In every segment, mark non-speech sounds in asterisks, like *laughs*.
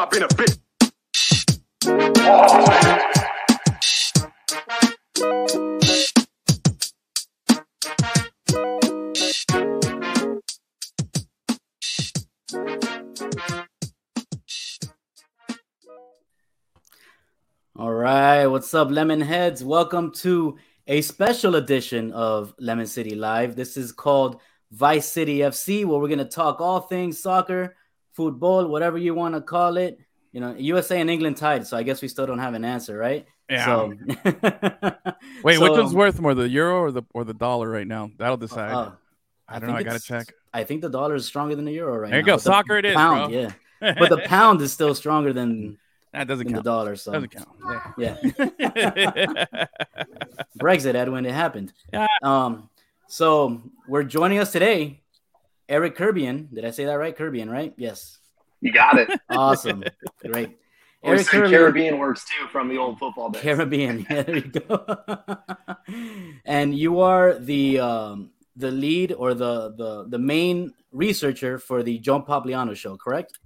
stop being a bitch. All right, what's up, Lemon Heads? Welcome to a special edition of Lemon City Live. This is called Vice City FC, where we're going to talk all things soccer, football, whatever you want to call it. You know, USA and England tied, so I guess we still don't have an answer, right? Yeah. So, *laughs* Wait, so, which one's worth more, the euro or the or the dollar right now? That'll decide. uh, I don't know. I gotta check. I think the dollar is stronger than the euro right There you now. go. but the Soccer it is, pound, bro. yeah. But the pound is still stronger than, *laughs* that doesn't count. the dollar. So Doesn't count. yeah. Yeah. *laughs* Brexit, Edwin, it happened. Yeah. Um, so we're joining us today, Eric Kerbian. Did I say that right? Kerbian, right? Yes. You got it. *laughs* Awesome. Great. Or Eric say Kerbian, Caribbean works too from the old football days. Caribbean. Yeah, there you go. *laughs* and you are the um, the lead or the the the main researcher for the Joe Pompliano show, correct?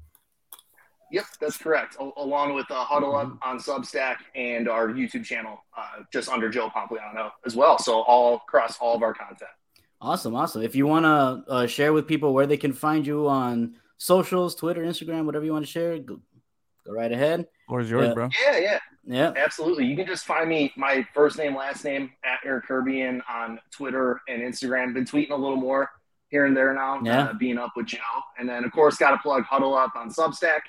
Yep, that's correct. A- along with uh, Huddle Up Mm-hmm. on Substack and our YouTube channel, uh, just under Joe Pompliano as well. So all across all of our content. Awesome, awesome. If you want to uh, share with people where they can find you on socials, Twitter, Instagram, whatever you want to share, go, go right ahead. Floor's yours, Yeah. bro. Yeah, yeah, Yeah. absolutely. You can just find me my first name, last name at Eric Kirbian on Twitter and Instagram. Been tweeting a little more here and there now, Yeah. uh, being up with Joe. And then of course got to plug Huddle Up on Substack.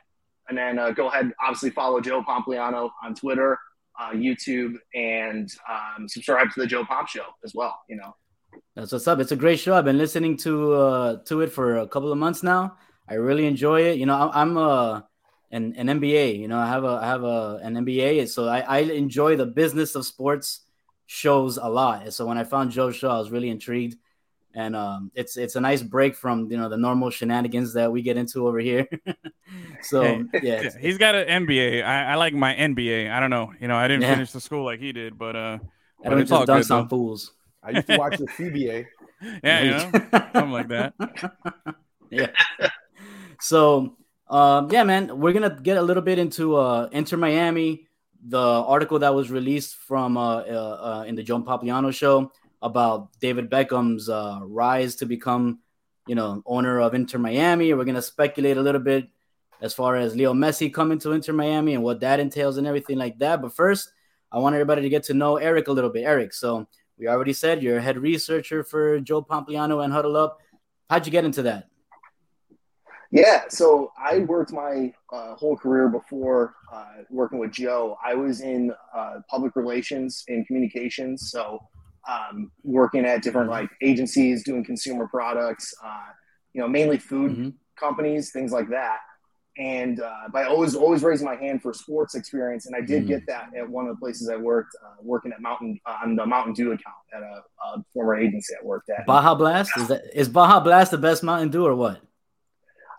And then uh, go ahead, obviously follow Joe Pompliano on Twitter, uh, YouTube, and um, subscribe to the Joe Pomp Show as well. You know. That's what's up. It's a great show. I've been listening to uh to it for a couple of months now. I really enjoy it. You know, I'm, I'm uh an, an MBA. You know, I have a I have a an MBA, so I, I enjoy the business of sports shows a lot. And so when I found Joe's show, I was really intrigued. And um, it's it's a nice break from you know the normal shenanigans that we get into over here. *laughs* so Hey, yeah, Yeah, *laughs* he's got an NBA. I, I like my NBA. I don't know. You know, I didn't Yeah. finish the school like he did, but uh, I don't it's all just dunk good, some fools. I used to watch the *laughs* CBA. Yeah, you know, something like that. yeah. So, um, yeah, man, we're gonna get a little bit into uh, Inter Miami, the article that was released from uh, uh, uh, in the Joe Pompliano show about David Beckham's uh, rise to become, you know, owner of Inter Miami. We're gonna speculate a little bit as far as Leo Messi coming to Inter Miami and what that entails and everything like that. But first, I want everybody to get to know Eric a little bit. Eric, so we already said you're a head researcher for Joe Pompliano and Huddle Up. How'd you get into that? Yeah, so I worked my uh, whole career before uh, working with Joe. I was in uh, public relations and communications, so um, working at different like agencies, doing consumer products, uh, you know, mainly food Mhm. companies, things like that. And uh, but I always always raised my hand for sports experience, and I did Mhm. get that at one of the places I worked, uh, working at Mountain on the Mountain Dew account at a, a former agency I worked at. Baja Blast is that is Baja Blast the best Mountain Dew or what?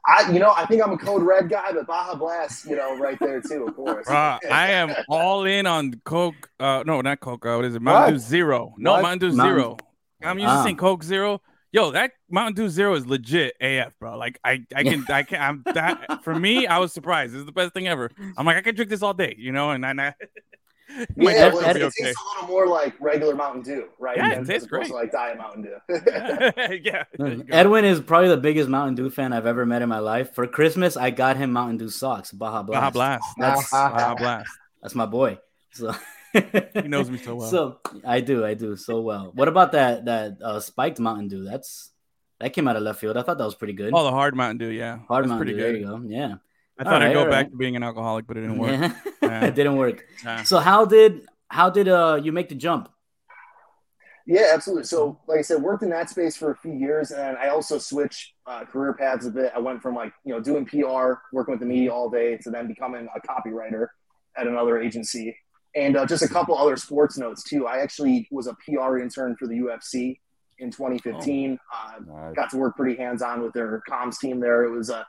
I, you know, I think I'm a code red guy, but Baja Blast, you know, right there too, of course. Bruh, *laughs* I am all in on Coke. Uh, no, not Coke. Uh, what is it? Mountain Dew Zero. No, What? Mountain Dew Zero. I'm used Ah. to saying Coke Zero. Yo, that Mountain Dew Zero is legit AF, bro. Like I, I can, I can. I'm that for me. I was surprised. This is the best thing ever. I'm like, I can drink this all day, you know, and I, and I my *laughs* yeah, neck well, will it, okay. tastes a little more like regular Mountain Dew, right? Yeah, it tastes great. to like Diet Mountain Dew. *laughs* yeah. *laughs* there you go. Edwin is probably the biggest Mountain Dew fan I've ever met in my life. For Christmas, I got him Mountain Dew socks, Baja Blast. Baja Blast. That's *laughs* Baja Blast. that's my boy. So He knows me so well. So I do, I do so well. What about that that uh, spiked Mountain Dew? That's that came out of left field. I thought that was pretty good. Oh, the hard Mountain Dew. Yeah, Hard That's Mountain pretty Dew. There you go. Yeah. I thought I'd Alright, go back to being an alcoholic, but it didn't work. Yeah. *laughs* Yeah. it didn't work. Yeah. So how did how did uh you make the jump? yeah, absolutely. So, like I said, worked in that space for a few years, and I also switched uh, career paths a bit. I went from like you know doing PR, working with the media all day, to then becoming a copywriter at another agency. And uh, just a couple other sports notes too. I actually was a PR intern for the UFC in 2015. Uh, Nice. got to work pretty hands on with their comms team there. It was a,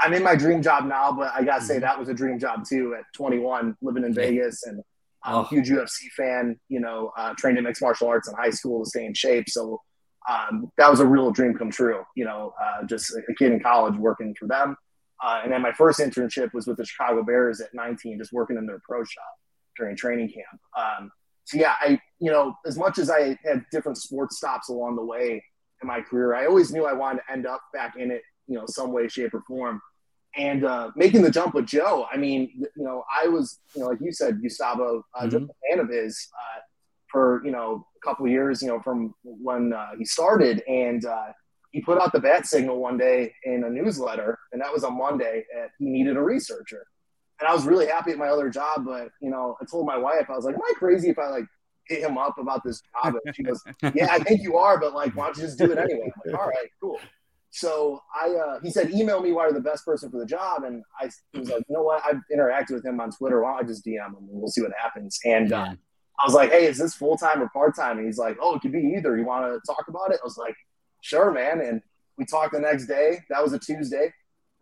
I'm in my dream job now, but I gotta say that was a dream job too at 21, living in Mm-hmm. Vegas and I'm a Oh. huge UFC fan. You know, uh, trained in mixed martial arts in high school to stay in shape. So um, that was a real dream come true. You know, uh, just a kid in college working for them. Uh, and then my first internship was with the Chicago Bears at 19, just working in their pro shop during training camp. Um, so yeah, I you know as much as I had different sports stops along the way in my career, I always knew I wanted to end up back in it, you know, some way, shape, or form. And uh, making the jump with Joe, I mean, you know, I was, you know, like you said, Gustavo, uh, Mhm. just a fan of his uh, for you know a couple of years, you know, from when uh, he started, and uh, he put out the bat signal one day in a newsletter, and that was on Monday. And he needed a researcher, and I was really happy at my other job. But you know, I told my wife, I was like, "Am I crazy if I like hit him up about this job?" And she goes, "Yeah, I think you are, but like, why don't you just do it anyway?" I'm like, "All right, cool." So I, uh, he said, "Email me why you're the best person for the job," and I was like, "You know what? I've interacted with him on Twitter. Why don't I just DM him and we'll see what happens?" And uh, Yeah. I was like, "Hey, is this full time or part time?" And he's like, "Oh, it could be either. You want to talk about it?" I was like, "Sure, man." And we talked the next day. That was a Tuesday.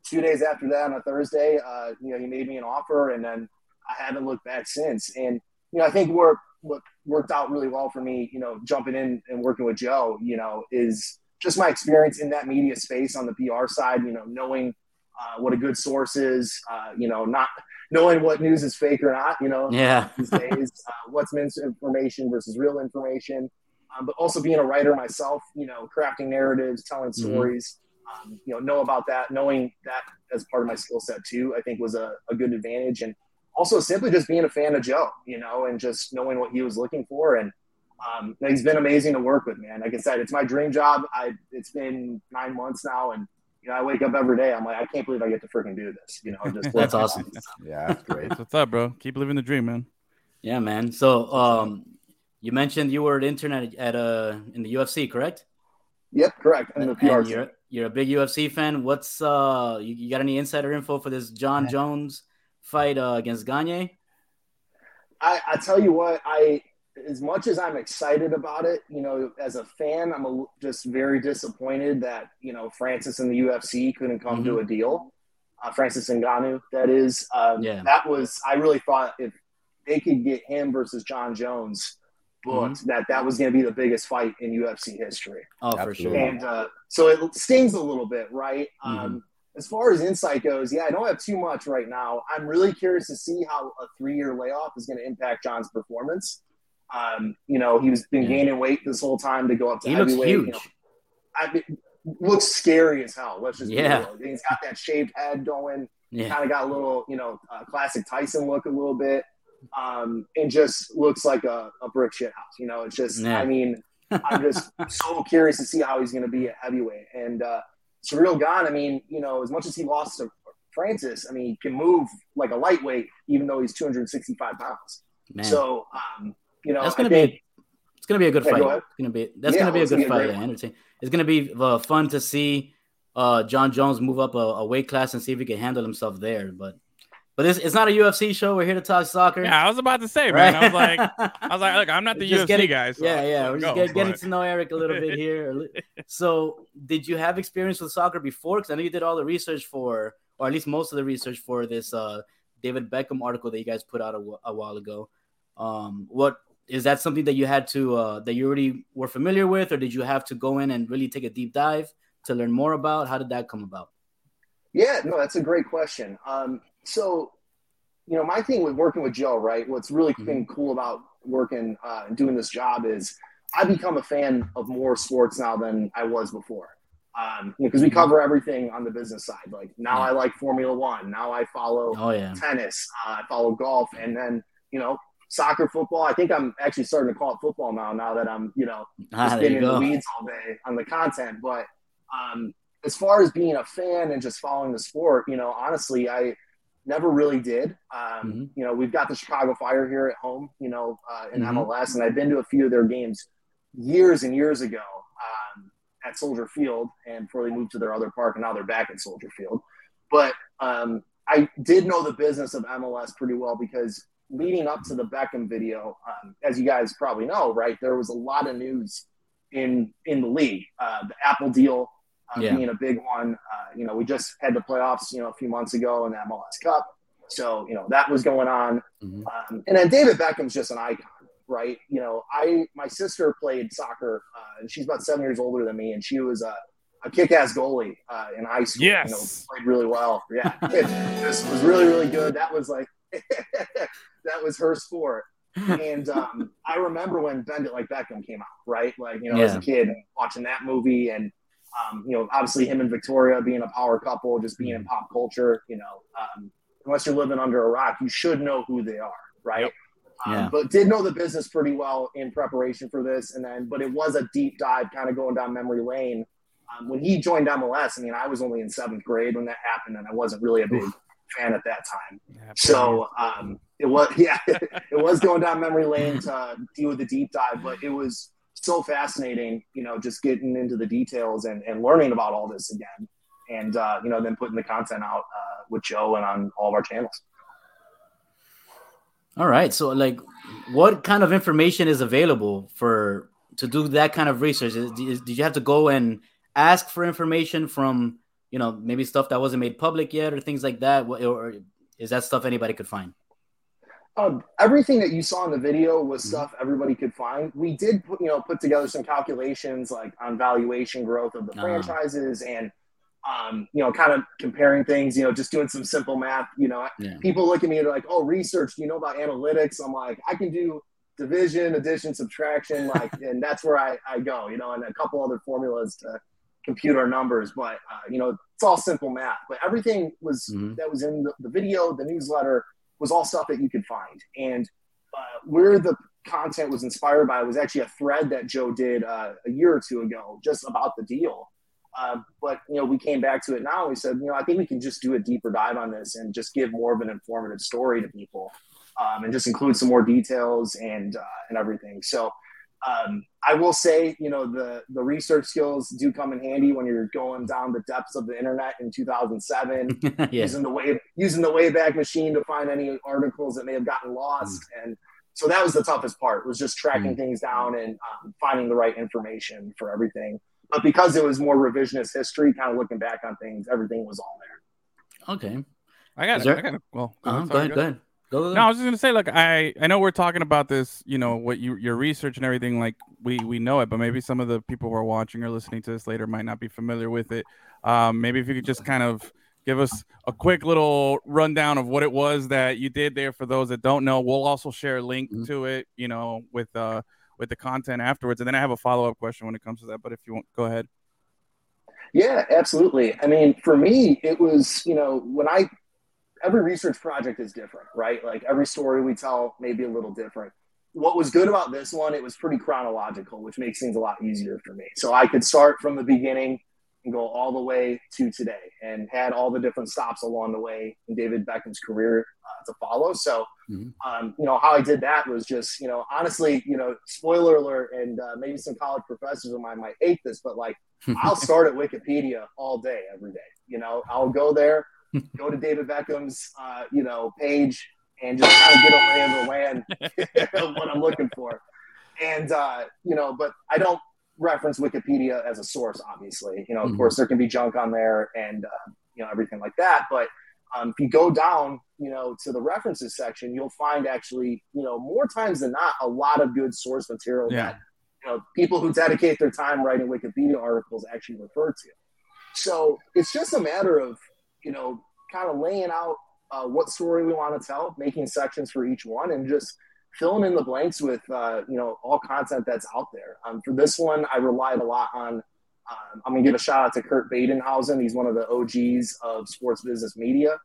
Two days after that, on a Thursday, uh, you know, he made me an offer, and then I haven't looked back since. And you know, I think what what worked out really well for me, you know, jumping in and working with Joe, you know, is just my experience in that media space on the PR side. You know, knowing uh, what a good source is, uh, you know, not knowing what news is fake or not, you know, Yeah. *laughs* these days, uh, what's misinformation versus real information, um, but also being a writer myself, you know, crafting narratives, telling Mhm. stories, um, you know, know about that, knowing that as part of my skill set too, I think was a, a good advantage. And also simply just being a fan of Joe, you know, and just knowing what he was looking for. And um, he's been amazing to work with, man. Like I said, it's my dream job. I, it's been nine months now. And, you know, I wake up every day. I'm like, I can't believe I get to freaking do this, you know, just *laughs* That's awesome. *laughs* Yeah, that's great. That's what's up, bro. Keep living the dream, man. Yeah, man. So, um, you mentioned you were an intern at, at uh in the UFC, correct? Yep, correct. And the PR And you're you're a big UFC fan. What's uh you, you got any insider info for this Jon Jones fight uh, against Gane? I, I tell you what, I as much as I'm excited about it, you know, as a fan, I'm a, just very disappointed that you know Francis and the UFC couldn't come to a deal. Uh, Francis Ngannou, that is. Um, Yeah. That was I really thought if they could get him versus Jon Jones booked, that that was going to be the biggest fight in UFC history. Oh, for sure. And uh, so it stings a little bit, right? Um, as far as insight goes, yeah, I don't have too much right now. I'm really curious to see how a three year layoff is going to impact Jon's performance. Um, you know, he was been gaining weight this whole time to go up to He looks heavyweight. you know. I mean, looks scary as hell. Let's just Yeah. He's got that shaved head going. Yeah. Kind of got a little, you know, uh, classic Tyson look a little bit, um, and just looks like a, a brick shit house. You know, it's just. Yeah. I mean, I'm just *laughs* so curious to see how he's going to be at heavyweight. And uh, Ciryl Gane, I mean, you know, as much as he lost to Francis, I mean, he can move like a lightweight, even though he's 265 pounds. Man. So, um, you know, that's gonna think- be it's gonna be a good Yeah, fight. go. It's gonna be that's Yeah, gonna be a it's good gonna be a fight. Yeah, one. entertaining. It's gonna be uh, fun to see uh, Jon Jones move up a, a weight class and see if he can handle himself there. But but it's, it's not a UFC show. We're here to talk soccer. Yeah, I was about to say, man. I was like, *laughs* I was like, look, I'm not the Just UFC getting- guy. So yeah, yeah. We're just go, get, getting to know Eric a little bit here. *laughs* So, did you have experience with soccer before? Because I know you did all the research for, or at least most of the research for this uh, David Beckham article that you guys put out a, a while ago. Um, what is that something that you had to uh, that you already were familiar with, or did you have to go in and really take a deep dive to learn more about? How did that come about? Yeah, no, that's a great question. Um, so, you know, my thing with working with Joe, right? What's really been cool about working uh, and doing this job is I've become a fan of more sports now than I was before. Um, because we cover everything on the business side. Like now, I like Formula One. Now I follow Oh yeah, tennis. Uh, I follow golf, and then you know soccer, football. I think I'm actually starting to call it football now. Now that I'm you know ah, just getting in the weeds all day on the content. But um, as far as being a fan and just following the sport, you know, honestly, I never really did. Um, Mhm. You know, we've got the Chicago Fire here at home, you know, uh, in Mhm. MLS, and I've been to a few of their games years and years ago um, at Soldier Field, and before they moved to their other park, and now they're back at Soldier Field. But um, I did know the business of MLS pretty well because leading up to the Beckham video, um, as you guys probably know, right, there was a lot of news in in the league. Uh, the Apple deal uh, Yeah. being a big one. Uh, you know, we just had the playoffs, you know, a few months ago in the MLS Cup, so you know that was going on. Mhm. Um, and then David Beckham's just an icon, right? You know, I my sister played soccer, uh, and she's about seven years older than me, and she was a, a kick-ass goalie uh, in high school. Yes. you know, played really well. Yeah, *laughs* this was really really good. That was like *laughs* that was her sport. And um, I remember when Bend It Like Beckham came out, right? Like you know, as a kid watching that movie, and um, you know, obviously him and Victoria being a power couple, just being in pop culture. You know, um, unless you're living under a rock, you should know who they are, right? Um, Yeah. But did know the business pretty well in preparation for this, and then, but it was a deep dive, kind of going down memory lane. Um, when he joined MLS, I mean, I was only in seventh grade when that happened, and I wasn't really a big fan at that time. So um, it was, *laughs* yeah, it was going down memory lane to do the deep dive, but it was so fascinating, you know, just getting into the details and, and learning about all this again, and uh, you know, then putting the content out uh, with Joe and on all of our channels. All right. So, like, what kind of information is available for to do that kind of research? Did you have to go and ask for information from, you know, maybe stuff that wasn't made public yet or things like that? Or is that stuff anybody could find? Um, everything that you saw in the video was Mhm. stuff everybody could find. We did, put, you know, put together some calculations like on valuation growth of the Ah. franchises and, um, you know, kind of comparing things. You know, just doing some simple math. You know, Yeah. people look at me and they're like, "Oh, research. Do you know about analytics?" I'm like, I can do division, addition, subtraction, *laughs* like, and that's where I, I go. You know, and a couple other formulas to compute our numbers. But uh, you know, it's all simple math. But everything was Mhm. that was in the, the video, the newsletter was all stuff that you could find. And uh, where the content was inspired by was actually a thread that Joe did uh, a year or two ago, just about the deal. Uh, but you know, we came back to it now. We said, you know, I think we can just do a deeper dive on this and just give more of an informative story to people, um, and just include some more details and uh, and everything. So. Um, I will say, you know, the the research skills do come in handy when you're going down the depths of the internet in 2007 *laughs* yeah. using the way using the Wayback Machine to find any articles that may have gotten lost, and so that was the toughest part was just tracking things down and um, finding the right information for everything. But because it was more revisionist history, kind of looking back on things, everything was all there. Okay. I got Is it. there- I got it. Well, Uh-huh. sorry, Go ahead. Go ahead. Go, go, go. No, I was just gonna say, like, I I know we're talking about this, you know, what you your research and everything, like we we know it, but maybe some of the people who are watching or listening to this later might not be familiar with it. Um, maybe if you could just kind of give us a quick little rundown of what it was that you did there for those that don't know. We'll also share a link Mhm. to it, you know, with uh with the content afterwards, and then I have a follow up question when it comes to that. But if you want, go ahead. Yeah, absolutely. I mean, for me, it was, you know, when I, every research project is different, right? Like every story we tell may be a little different. What was good about this one, it was pretty chronological, which makes things a lot easier for me. So I could start from the beginning and go all the way to today and had all the different stops along the way in David Beckham's career uh, to follow. So, Mhm. um, you know, how I did that was just, you know, honestly, you know, spoiler alert, and uh, maybe some college professors of mine might hate this, but like, *laughs* I'll start at Wikipedia all day, every day. You know, I'll go there, go to David Beckham's, uh, you know, page, and just kind of get a lay of the land *laughs* of what I'm looking for. And uh, you know, but I don't reference Wikipedia as a source. Obviously, you know, of Mhm. course, there can be junk on there, and uh, you know, everything like that. But um, if you go down, you know, to the references section, you'll find actually, you know, more times than not, a lot of good source material Yeah. that you know people who dedicate their time writing Wikipedia articles actually refer to. So it's just a matter of you know kind of laying out uh, what story we want to tell, making sections for each one, and just filling in the blanks with uh, you know all content that's out there. Um, for this one, I relied a lot on. Um, I'm gonna give a shout out to Kurt Badenhausen. He's one of the OGs of sports business media.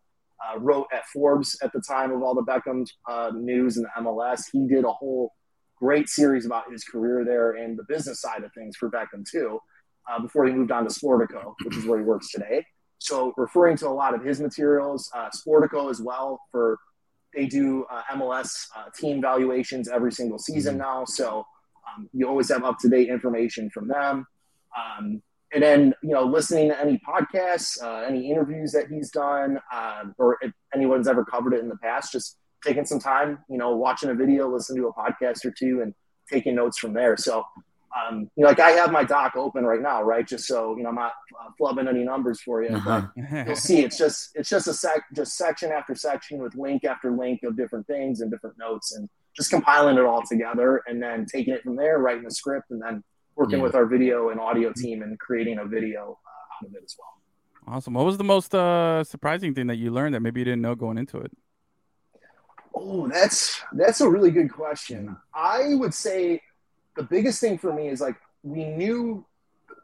Uh, wrote at Forbes at the time of all the Beckham uh, news and the MLS. He did a whole great series about his career there and the business side of things for Beckham too. Uh, before he moved on to Sportico, which is where he works today. So, referring to a lot of his materials, uh, Sportico as well. For they do uh, MLS uh, team valuations every single season now, so um, you always have up to date information from them. Um, and then, you know, listening to any podcasts, uh, any interviews that he's done, um, or if anyone's ever covered it in the past, just taking some time, you know, watching a video, listening to a podcast or two, and taking notes from there. So, um, you know, like I have my doc open right now, right? Just so you know, I'm not uh, flubbing any numbers for you. Uh-huh. you'll see it's just it's just a sec just section after section with link after link of different things and different notes and just compiling it all together and then taking it from there writing the script and then working Yeah. with our video and audio team and creating a video out of it as well. Awesome. What was the most uh, surprising thing that you learned that maybe you didn't know going into it? Oh, that's that's a really good question. I would say the biggest thing for me is like we knew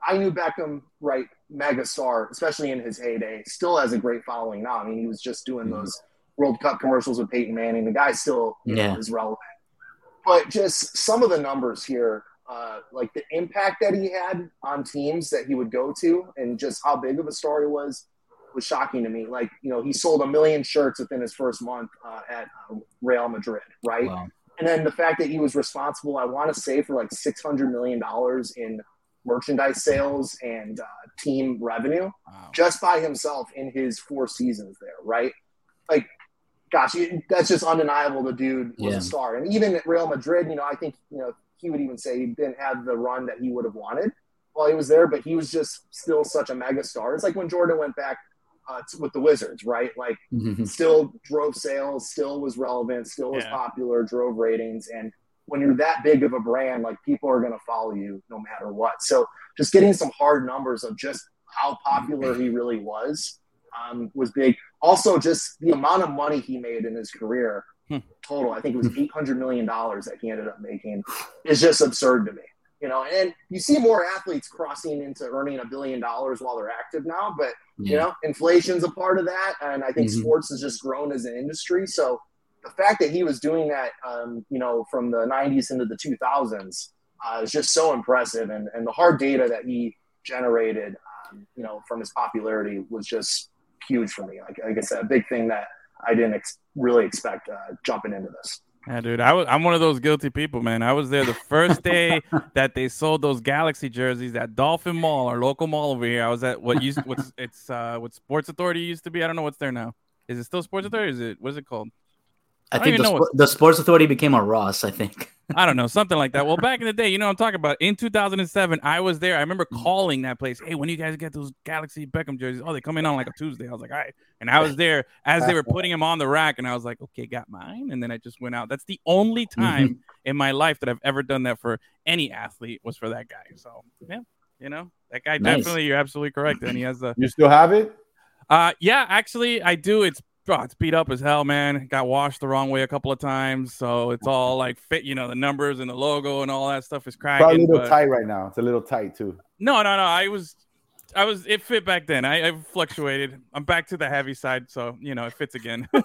I knew Beckham, right, mega star, especially in his heyday, still has a great following now. I mean, he was just doing those World Cup commercials with Peyton Manning. The guy still you know, Yeah. is relevant. But just some of the numbers here, uh, like the impact that he had on teams that he would go to and just how big of a star he was was shocking to me. Like, you know, he sold a million shirts within his first month uh, at uh, Real Madrid, right? Wow. And then the fact that he was responsible, I want to say, for like six hundred million dollars in merchandise sales and uh, team revenue Wow. just by himself in his four seasons there, right? Like, gosh, you- that's just undeniable. The dude was Yeah. a star, and even at Real Madrid, you know, I think you know he would even say he didn't have the run that he would have wanted while he was there, but he was just still such a mega star. It's like when Jordan went back uh, to- with the Wizards, right? Like Mhm. still drove sales, still was relevant, still was Yeah. popular, drove ratings. And when you're that big of a brand, like people are going to follow you no matter what. So just getting some hard numbers of just how popular he really was um, was big. Also, just the amount of money he made in his career Hmm. total, I think it was $800 million that he ended up making, is just absurd to me. You know, and you see more athletes crossing into earning a billion dollars while they're active now, but you know, inflation's a part of that, and I think Mhm. sports has just grown as an industry. So the fact that he was doing that, um, you know, from the '90s into the 2000s uh, is just so impressive, and and the hard data that he generated, um, you know, from his popularity was just huge for me. Like, like I said, a big thing that I didn't ex- really expect uh, jumping into this. Yeah, dude, I was I'm one of those guilty people, man. I was there the first day *laughs* that they sold those Galaxy jerseys at Dolphin Mall, our local mall over here. I was at what used what's it's uh what Sports Authority used to be. I don't know what's there now. Is it still Sports Authority? Is it what's it called? I don't think the, know Spo- the Sports Authority became a Ross. I think. *laughs* I don't know, something like that. Well, back in the day, you know what I'm talking about. In 2007, I was there. I remember Mm-hmm. calling that place. Hey, when do you guys get those Galaxy Beckham jerseys? Oh, they come in on like a Tuesday. I was like, all right. And I was *laughs* there as they were putting them on the rack, and I was like, okay, got mine. And then I just went out. That's the only Mm-hmm. time in my life that I've ever done that for any athlete was for that guy. So yeah, you know, that guy Nice. definitely. You're absolutely correct. And he has the You still have it? uh, yeah, actually, I do. It's bro, it's beat up as hell, man. Got washed the wrong way a couple of times, so it's all like fit. You know, the numbers and the logo and all that stuff is cracking. Probably a little but- tight right now. It's a little tight too. No, no, no. I was, I was. It fit back then. I, I fluctuated. I'm back to the heavy side, so you know it fits again. *laughs*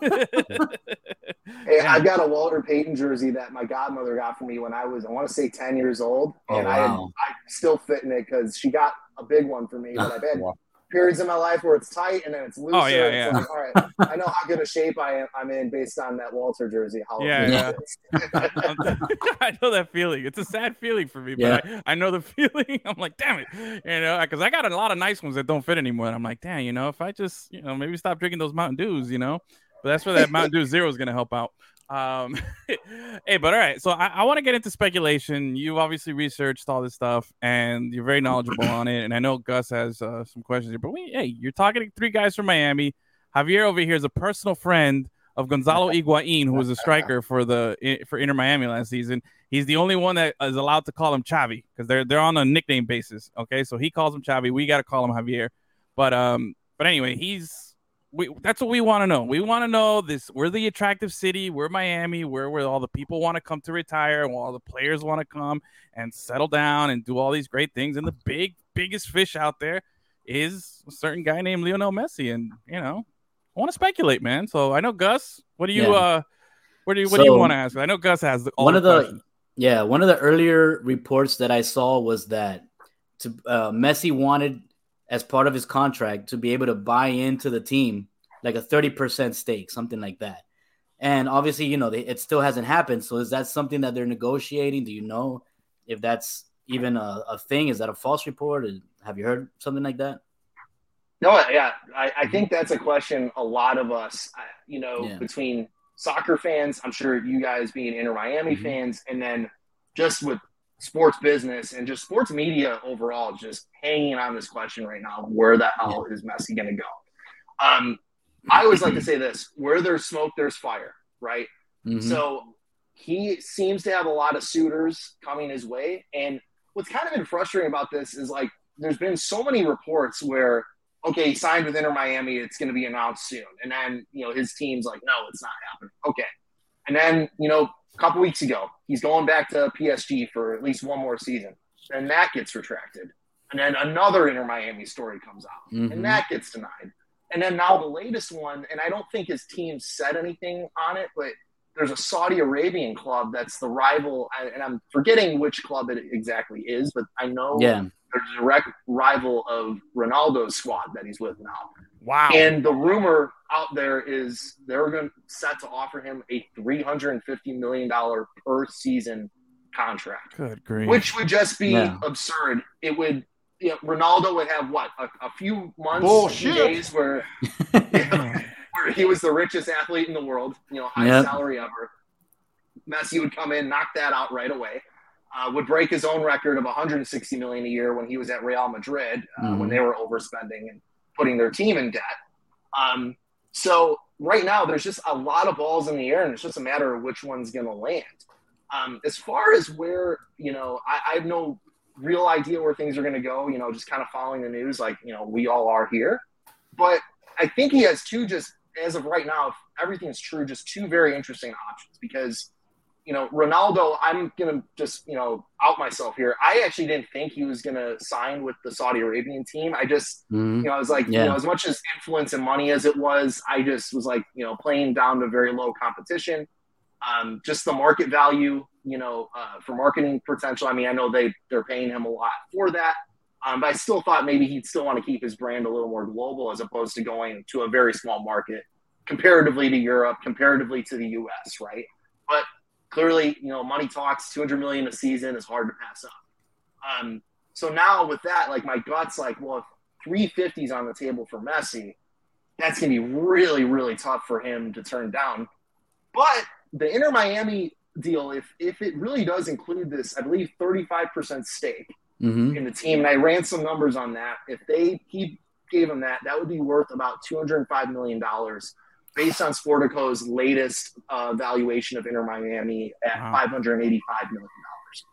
Hey, I've got a Walter Payton jersey that my godmother got for me when I was, I want to say, 10 years old. Oh, and I had. I still fit in it because she got a big one for me. But I've had Wow. Periods in my life where it's tight and then it's oh, looser. Oh, yeah, yeah. like, all right, I know how good a shape I am, I'm in based on that Walter jersey. How Yeah, yeah. *laughs* *laughs* I know that feeling. It's a sad feeling for me, but I, I know the *laughs* feeling. I'm like, damn it, you know, because I got a lot of nice ones that don't fit anymore. And I'm like, damn, you know, if I just, you know, maybe stop drinking those Mountain Dews, you know, but that's where that Mountain Dew Zero is going to help out. Um, *laughs* hey, but all right, so I, I want to get into speculation. You've obviously researched all this stuff, and you're very knowledgeable on it. And I know Gus has uh, some questions here, but we, hey, you're talking to three guys from Miami. Javier over here is a personal friend of Gonzalo Higuain, who was a striker for the for Inter Miami last season. He's the only one that is allowed to call him Chavi because they're they're on a nickname basis. Okay, so he calls him Chavi. We got to call him Javier. But um, but anyway, he's we. That's what we want to know. We want to know this. We're the attractive city. We're Miami. We're where all the people want to come to retire, and all the players want to come and settle down and do all these great things. And the big biggest fish out there is a certain guy named Lionel Messi. And you know, I want to speculate, man. So I know Gus. What do you Yeah. uh? What do you What do you want to ask? I know Gus has the, one the of the questions. yeah one of the earlier reports that I saw was that to uh, Messi wanted as part of his contract to be able to buy into the team like a thirty percent stake, something like that. And obviously, you know, they, it still hasn't happened. So is that something that they're negotiating? Do you know if that's even a, a thing? Is that a false report? Have you heard something like that? No, yeah, I, I think that's a question a lot of us, you know, Yeah. between soccer fans, I'm sure you guys being Inter Miami Mhm. fans, and then just with sports business and just sports media overall, just hanging on this question right now: where the hell is Messi going to go? Um, I always like to say this: where there's smoke, there's fire, right? Mhm. So he seems to have a lot of suitors coming his way. And what's kind of been frustrating about this is like there's been so many reports where okay, he signed with Inter Miami, it's going to be announced soon, and then you know his team's like, no, it's not happening. Okay, and then you know couple weeks ago, he's going back to PSG for at least one more season. And that gets retracted, and then another Inter Miami story comes out, Mhm. and that gets denied. And then now the latest one, and I don't think his team said anything on it, but there's a Saudi Arabian club that's the rival, and I'm forgetting which club it exactly is, but I know Yeah. There's a direct rival of Ronaldo's squad that he's with now. Wow. And the rumor out there is they're going to set to offer him a $350 million per season contract, Good grief. which would just be Yeah. absurd. It would, you know, Ronaldo would have what, a, a few months, Bullshit. days where, *laughs* *laughs* where he was the richest athlete in the world, you know, highest Yep. salary ever. Messi would come in, knock that out right away. Uh, would break his own record of 160 million a year when he was at Real Madrid uh, Mhm. when they were overspending and putting their team in debt. Um, so right now, there's just a lot of balls in the air, and it's just a matter of which one's going to land. Um, as far as where you know, I, I have no real idea where things are going to go. You know, just kind of following the news, like you know, we all are here. But I think he has two just as of right now, if everything's true, just two very interesting options because you know, Ronaldo, I'm gonna just, you know, out myself here. I actually didn't think he was gonna sign with the Saudi Arabian team. I just Mhm. you know, I was like, Yeah. you know, as much as influence and money as it was, I just was like, you know, playing down to very low competition. Um, just the market value, you know, uh, for marketing potential. I mean, I know they they're paying him a lot for that, um, but I still thought maybe he'd still want to keep his brand a little more global as opposed to going to a very small market comparatively to Europe, comparatively to the U.S. Right, but clearly, you know, money talks. Two hundred million a season is hard to pass up. Um, so now with that, like my guts, like, well, if 350 is on the table for Messi, that's going to be really, really tough for him to turn down. But the Inter Miami deal, if if it really does include this, I believe 35% stake Mhm. in the team, and I ran some numbers on that. If they he gave him that, that would be worth about 205 million dollars, based on Sportico's latest uh, valuation of Inter Miami at Wow. 585 million dollars.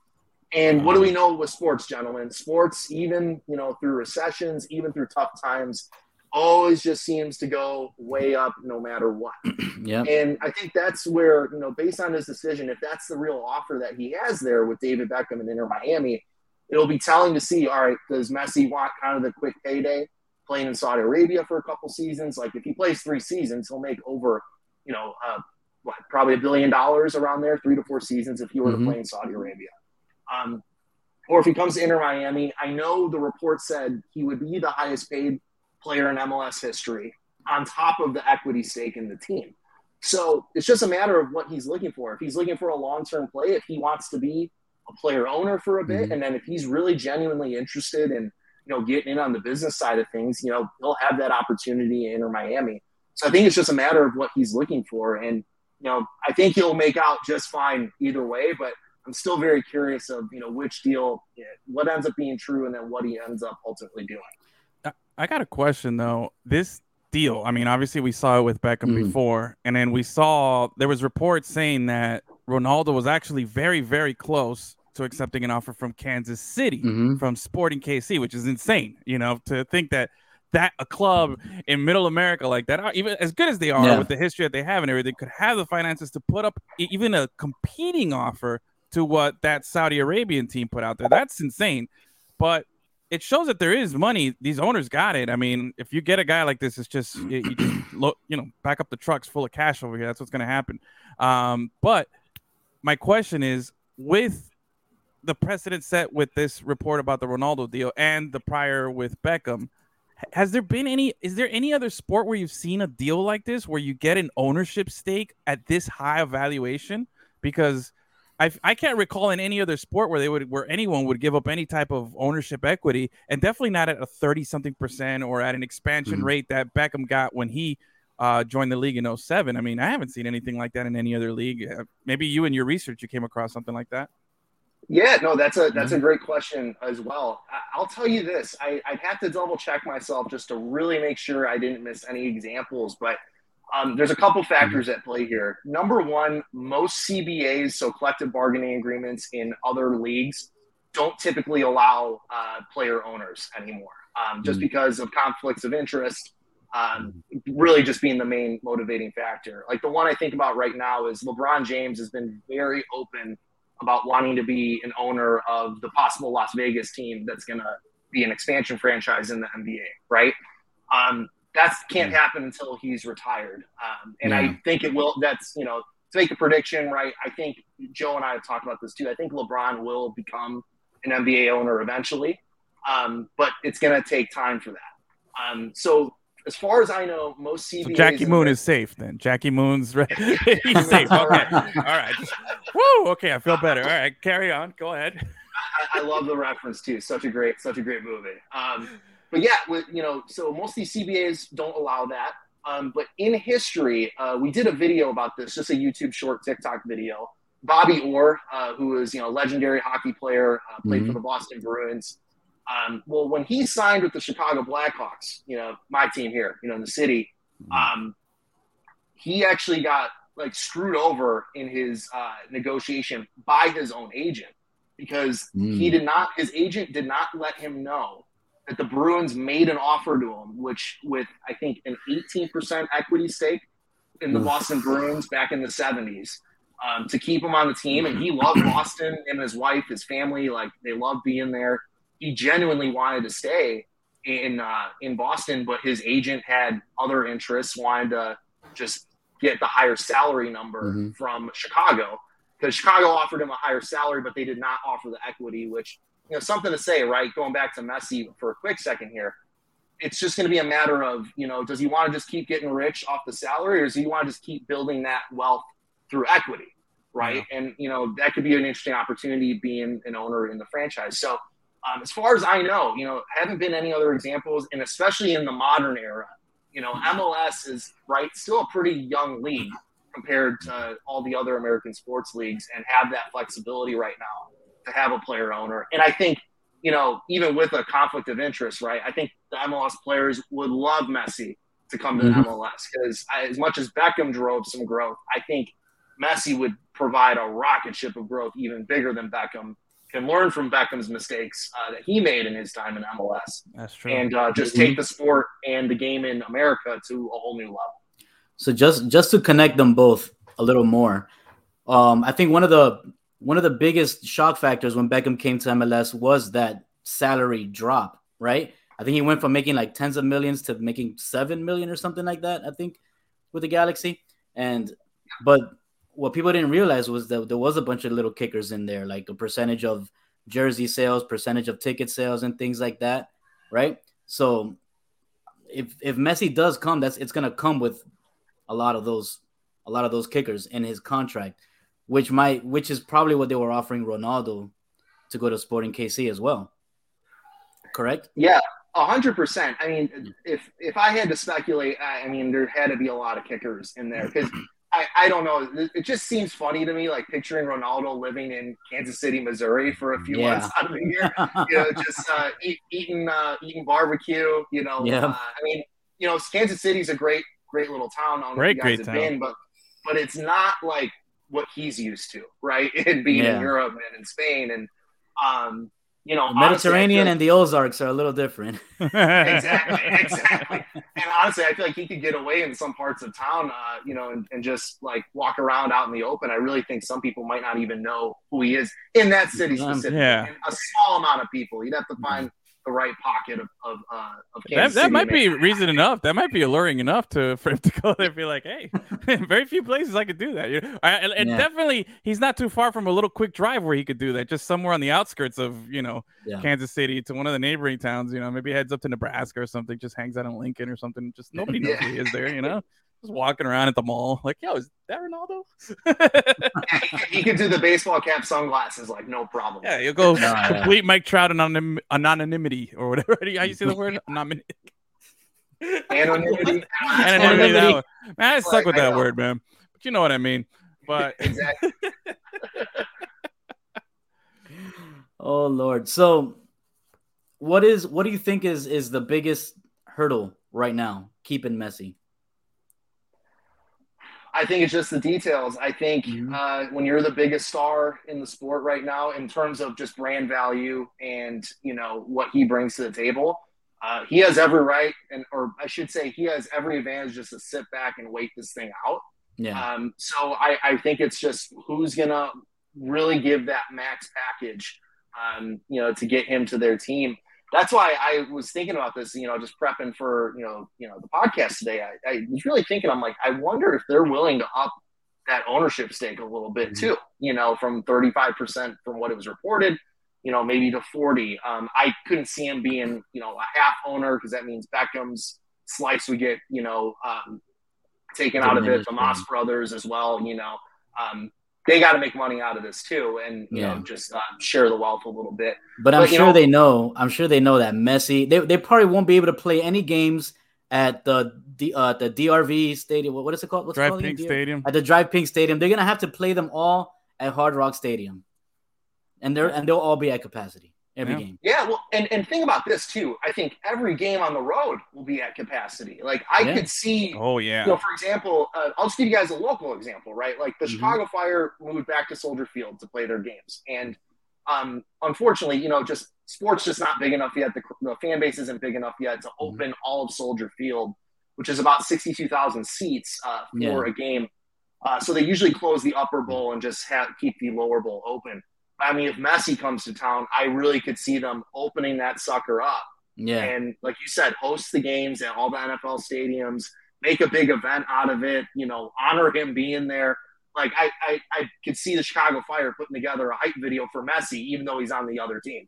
And what do we know with sports, gentlemen? Sports, even you know through recessions, even through tough times, always just seems to go way up no matter what. *clears throat* Yep. And I think that's where, you know, based on his decision, if that's the real offer that he has there with David Beckham and Inter Miami, it'll be telling to see, all right, does Messi want kind of the quick payday playing in Saudi Arabia for a couple seasons? Like if he plays three seasons, he'll make over, you know, uh, what, probably a billion dollars around there, three to four seasons if he were Mhm. to play in Saudi Arabia. Um, or if he comes to Inter Miami, I know the report said he would be the highest paid player in MLS history on top of the equity stake in the team. So it's just a matter of what he's looking for. If he's looking for a long term play, if he wants to be a player owner for a bit, Mhm. and then if he's really genuinely interested in you know getting in on the business side of things, you know he'll have that opportunity in Inter Miami. So I think it's just a matter of what he's looking for, and you know I think he'll make out just fine either way. But I'm still very curious of you know which deal, what ends up being true, and then what he ends up ultimately doing. I got a question though. This deal, I mean, obviously we saw it with Beckham Mhm. before, and then we saw there was reports saying that Ronaldo was actually very, very close to accepting an offer from Kansas City Mhm. from Sporting KC, which is insane. You know, to think that that a club in Middle America like that, uh, even as good as they are Yeah. with the history that they have and everything, could have the finances to put up even a competing offer to what that Saudi Arabian team put out there. That's insane. But it shows that there is money. These owners got it. I mean, if you get a guy like this, it's just you, you just *clears throat* lo- you know back up the trucks full of cash over here. That's what's going to happen. Um, but my question is, with the precedent set with this report about the Ronaldo deal and the prior with Beckham, has there been any? Is there any other sport where you've seen a deal like this where you get an ownership stake at this high valuation? Because I, I can't recall in any other sport where they would where anyone would give up any type of ownership equity, and definitely not at a thirty something percent or at an expansion Mhm. rate that Beckham got when he uh, joined the league in 07. I mean, I haven't seen anything like that in any other league. Uh, Maybe you in your research you came across something like that. Yeah, no, that's a that's a great question as well. I, I'll tell you this: I, I'd have to double check myself just to really make sure I didn't miss any examples. But um, there's a couple factors at play here. Number one, most CBAs, so collective bargaining agreements in other leagues, don't typically allow uh, player owners anymore, um, just Mm. because of conflicts of interest. Um, really, just being the main motivating factor. Like the one I think about right now is LeBron James has been very open about wanting to be an owner of the possible Las Vegas team that's going to be an expansion franchise in the NBA, right? Um, that can't happen until he's retired, um, and Yeah. I think it will. That's you know to make a prediction, right? I think Joe and I have talked about this too. I think LeBron will become an NBA owner eventually, um, but it's going to take time for that. Um, so as far as I know, most CBAs So Jackie Moon is safe then. Jackie Moon's ready. *laughs* *laughs* He's safe. Okay. All right. *laughs* Woo. Okay. I feel better. All right. Carry on. Go ahead. I, I love the reference too. Such a great, such a great movie. Um, *sighs* but yeah, with, you know, so most of these CBAs don't allow that. Um, but in history, uh, we did a video about this, just a YouTube short TikTok video. Bobby Orr, uh, who is you know a legendary hockey player, uh, played for Mhm. the Boston Bruins. Um, well, when he signed with the Chicago Blackhawks, you know my team here, you know in the city, um, he actually got like screwed over in his uh, negotiation by his own agent because Mm. he did not his agent did not let him know that the Bruins made an offer to him, which with I think an 18% equity stake in the Boston Bruins back in the 70s um, to keep him on the team. And he loved Boston and his wife, his family, like they loved being there. He genuinely wanted to stay in uh, in Boston, but his agent had other interests, wanted to just get the higher salary number Mhm. from Chicago because Chicago offered him a higher salary, but they did not offer the equity, which you know something to say, right? Going back to Messi for a quick second here, it's just going to be a matter of you know, does he want to just keep getting rich off the salary, or does he want to just keep building that wealth through equity, right? And you know that could be an interesting opportunity being an owner in the franchise. So. Um, as far as I know, you know, haven't been any other examples, and especially in the modern era, you know, MLS is right still a pretty young league compared to all the other American sports leagues, and have that flexibility right now to have a player owner. And I think, you know, even with a conflict of interest, right? I think the MLS players would love Messi to come to Mhm. the MLS because as much as Beckham drove some growth, I think Messi would provide a rocket ship of growth even bigger than Beckham. Can learn from Beckham's mistakes uh, that he made in his time in MLS, That's true. and uh, just take the sport and the game in America to a whole new level. So just just to connect them both a little more, um, I think one of the one of the biggest shock factors when Beckham came to MLS was that salary drop. Right, I think he went from making like tens of millions to making seven million or something like that. I think with the Galaxy, and but what people didn't realize was that there was a bunch of little kickers in there, like a percentage of jersey sales, percentage of ticket sales, and things like that. Right, so if if Messi does come, that's it's gonna come with a lot of those a lot of those kickers in his contract, which might which is probably what they were offering Ronaldo to go to Sporting KC as well. Correct? Yeah, a hundred percent. I mean, mm. if if I had to speculate, I, I mean, there had to be a lot of kickers in there because I, I don't know. It- It just seems funny to me, like picturing Ronaldo living in Kansas City, Missouri, for a few Yeah. months out of the year. You know, just uh, *laughs* eat, eating uh, eating barbecue. You know, Yeah. uh, I mean, you know, Kansas City's a great great little town. I don't know Great, if you great guys have town. been, but but it's not like what he's used to, right? *laughs* And being Yeah. in Europe and in Spain and um, you know, The honestly, Mediterranean feel- and the Ozarks are a little different. exactly, *laughs* exactly. And honestly, I feel like he could get away in some parts of town, uh, you know, and, and just like walk around out in the open. I really think some people might not even know who he is in that city Um, specifically. yeah. A small amount of people. You'd have to find the right pocket of of, uh, of that Kansas that City might be make reason enough. That might be alluring enough to *laughs* for him to go there and be like, "Hey, *laughs* very few places I could do that." You know? And and Yeah. definitely, he's not too far from a little quick drive where he could do that. Just somewhere on the outskirts of you know Yeah. Kansas City to one of the neighboring towns. You know, maybe heads up to Nebraska or something. Just hangs out in Lincoln or something. Just nobody *laughs* knows Yeah. who he is there. You know, just walking around at the mall like, "Yo, is that Ronaldo?" Yeah, he, could, he could do the baseball cap sunglasses like no problem. yeah, you'll go *laughs* No, yeah. complete Mike Trout anonym- anonymity or whatever. *laughs* How you say the word? *laughs* Anonymity. Anonymity. anonymity. That one. Man, I suck Like, with that word, man. But you know what I mean. But Exactly. Oh Lord. So what is what do you think is is the biggest hurdle right now keeping Messi? I think it's just the details. I think Mhm. uh, when you're the biggest star in the sport right now, in terms of just brand value and you know what he brings to the table, uh, he has every right, and or I should say, he has every advantage just to sit back and wait this thing out. Yeah. Um, so I, I think it's just who's gonna really give that max package, um, you know, to get him to their team. That's why I was thinking about this, you know, just prepping for you know, you know, the podcast today. I, I was really thinking, I'm like, I wonder if they're willing to up that ownership stake a little bit Mhm. too, you know, from 35% from what it was reported, you know, maybe to 40. Um, I couldn't see him being, you know, a half owner because that means Beckham's slice would get, you know, um, taken out of it. The Moss brothers as well, you know, um, they got to make money out of this too, and you Yeah. know, just uh, share the wealth a little bit. But I'm sure know- they know. I'm sure they know that Messi. They, they probably won't be able to play any games at the the uh, the DRV stadium. What what is it called? What's it Drive called? Pink? Stadium. At the Drive Pink Stadium. They're gonna have to play them all at Hard Rock Stadium, and they're and they'll all be at capacity every Yeah. game. Yeah, well, and and think about this too. I think every game on the road will be at capacity. Like I Yeah. could see Oh yeah. you know, for example, uh, I'll just give you guys a local example, right? Like the Mhm. Chicago Fire moved back to Soldier Field to play their games, and um, unfortunately, you know, just sports just not big enough yet. The, the fan base isn't big enough yet to open all of Soldier Field, which is about sixty-two thousand seats uh, for Yeah. a game. Uh, so they usually close the upper bowl and just have, keep the lower bowl open. I mean, if Messi comes to town, I really could see them opening that sucker up Yeah, and like you said, host the games at all the NFL stadiums, make a big event out of it, you know, honor him being there. Like I, I, I could see the Chicago Fire putting together a hype video for Messi, even though he's on the other team.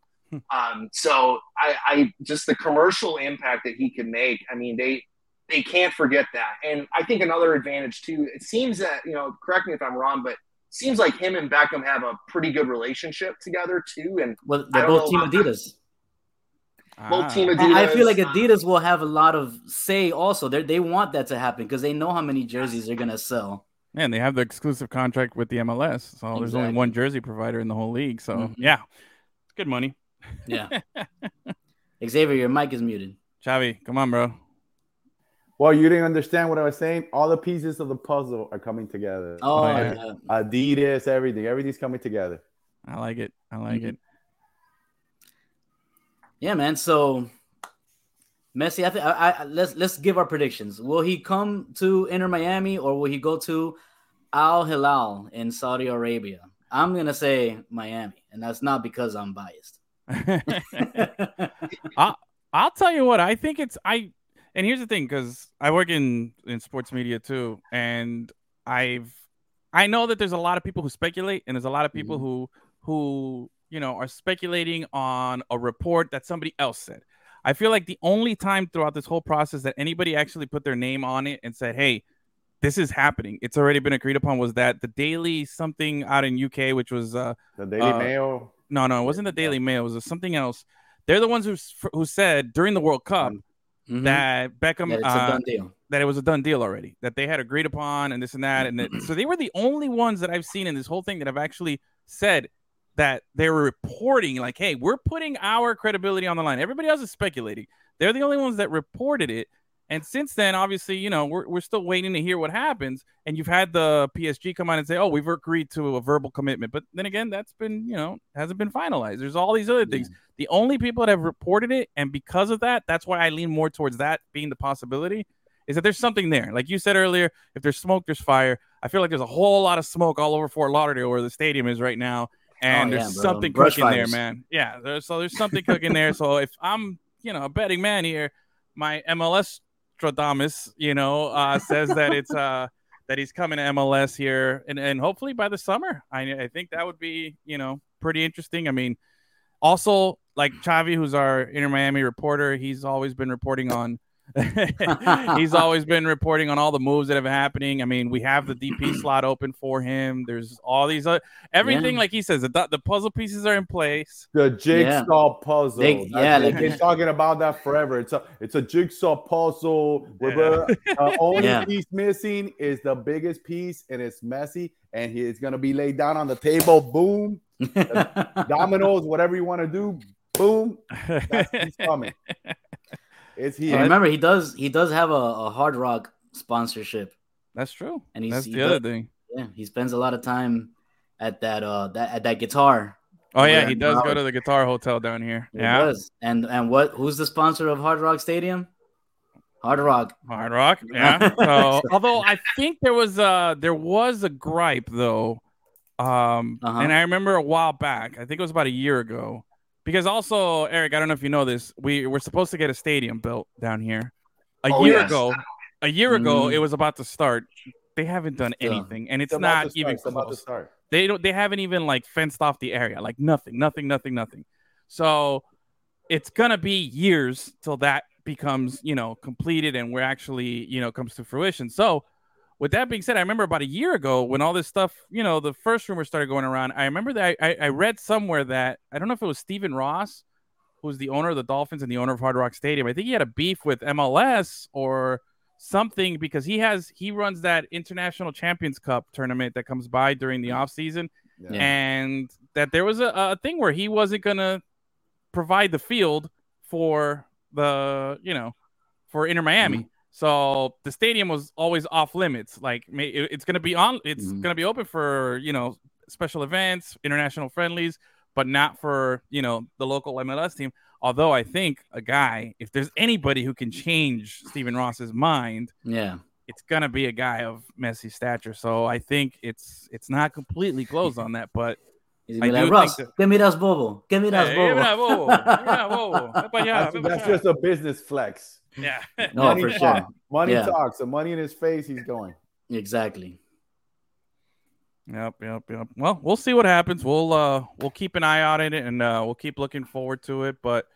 um, so I, I just the commercial impact that he can make. I mean, they they can't forget that. And I think another advantage too. It seems that you know, correct me if I'm wrong, but seems like him and Beckham have a pretty good relationship together too. And well, they're both Team about- Adidas. both Ah. team And I feel like Adidas, will have a lot of say. Also, they they want that to happen because they know how many jerseys they're gonna sell. Man, they have the exclusive contract with the MLS, so there's only one jersey provider in the whole league. So Mhm. yeah, it's good money. Yeah. *laughs* Xavier, your mic is muted. Chavi, come on, bro. Well, you didn't understand what I was saying. All the pieces of the puzzle are coming together. Oh, yeah. yeah. Adidas, everything, everything's coming together. I like it. I like Mhm. it. Yeah, man. So Messi, I think I, I let's let's give our predictions. Will he come to Inter Miami or will he go to Al Hilal in Saudi Arabia? I'm gonna say Miami, and that's not because I'm biased. *laughs* *laughs* I, I'll tell you what, I think it's I and here's the thing, because I work in in sports media too, and I've I know that there's a lot of people who speculate, and there's a lot of people who who you know are speculating on a report that somebody else said. I feel like the only time throughout this whole process that anybody actually put their name on it and said, "Hey, this is happening. It's already been agreed upon." Was that the Daily something out in UK, which was uh, The Daily Uh, Mail. no, no, it wasn't the Daily Mail. It was something else. They're the ones who who said during the World Cup Mhm. that Beckham That uh, done deal. that it was a done deal already, that they had agreed upon, and this and that, and that, so they were the only ones that I've seen in this whole thing that have actually said that they were reporting like, "Hey, we're putting our credibility on the line." Everybody else is speculating. They're the only ones that reported it. And since then, obviously, you know, we're, we're still waiting to hear what happens. And you've had the PSG come out and say, oh, we've agreed to a verbal commitment. But then again, that's been, you know, hasn't been finalized. There's all these other things. The only people that have reported it, and because of that, that's why I lean more towards that being the possibility, is that there's something there. Like you said earlier, if there's smoke, there's fire. I feel like there's a whole lot of smoke all over Fort Lauderdale where the stadium is right now. And Oh, there's bro. something Brush cooking there, man. Yeah. There's, so there's something cooking there. So if I'm, you know, a betting man here, my MLS Stradamus, you know, uh, says that it's uh *laughs* that he's coming to MLS here and, and hopefully by the summer. I I think that would be, you know, pretty interesting. I mean, also like Chavi, who's our Inter Miami reporter, he's always been reporting on *laughs* he's always been reporting on all the moves that have been happening. I mean, we have the DP *clears throat* slot open for him. There's all these other everything, Yeah. like he says, the, the puzzle pieces are in place. The jigsaw puzzle. They- yeah, like- they've been talking about that forever. It's a it's a jigsaw puzzle. Where the uh, only Yeah. piece missing is the biggest piece, and it's messy, and he- it's gonna be laid down on the table. Boom, *laughs* dominoes, whatever you want to do. Boom, that's he's coming. *laughs* It's And remember, he does he does have a, a Hard Rock sponsorship. That's true. And he's- That's he the other does- thing. Yeah, he spends a lot of time at that uh that at that guitar. Oh yeah, Yeah, he does go to the Guitar Hotel down here. He yeah, does. And and what who's the sponsor of Hard Rock Stadium? Hard Rock. Hard Rock. Yeah. *laughs* So, *laughs* although I think there was a there was a gripe though, um, Uh-huh. and I remember a while back. I think it was about a year ago, because also Eric, I don't know if you know this, we were supposed to get a stadium built down here a Oh, year yes. ago. A year ago, Mm. it was about to start. They haven't done Still. anything, and it's It's not to even start. It's about to close. start. They don't. They haven't even like fenced off the area. Like nothing. Nothing. Nothing. Nothing. So it's gonna be years till that becomes you know completed and we're actually you know comes to fruition. So with that being said, I remember about a year ago when all this stuff, you know, the first rumor started going around. I remember that I, I read somewhere that I don't know if it was Stephen Ross, who's the owner of the Dolphins and the owner of Hard Rock Stadium. I think he had a beef with MLS or something because he has he runs that International Champions Cup tournament that comes by during the mm. off season Yeah. and that there was a, a thing where he wasn't gonna provide the field for the you know for Inter Miami. Mm. So the stadium was always off limits. Like it's gonna be on. It's Mhm. gonna be open for you know special events, international friendlies, but not for you know the local MLS team. Although I think a guy, if there's anybody who can change Stephen Ross's mind, Yeah. it's gonna be a guy of Messi stature. So I think it's it's not completely closed on that, but He's I gonna do like, Russ, think that- give me that bobo. Give me that Hey, bobo. give me that bobo. Give me that bobo. Ven pa' allá, That's, that's just a business flex. Yeah. *laughs* No, money for talks. sure. Money Yeah. talks. The money in his face, he's going. Exactly. Yep, yep, yep. Well, we'll see what happens. We'll uh we'll keep an eye on it and uh we'll keep looking forward to it. But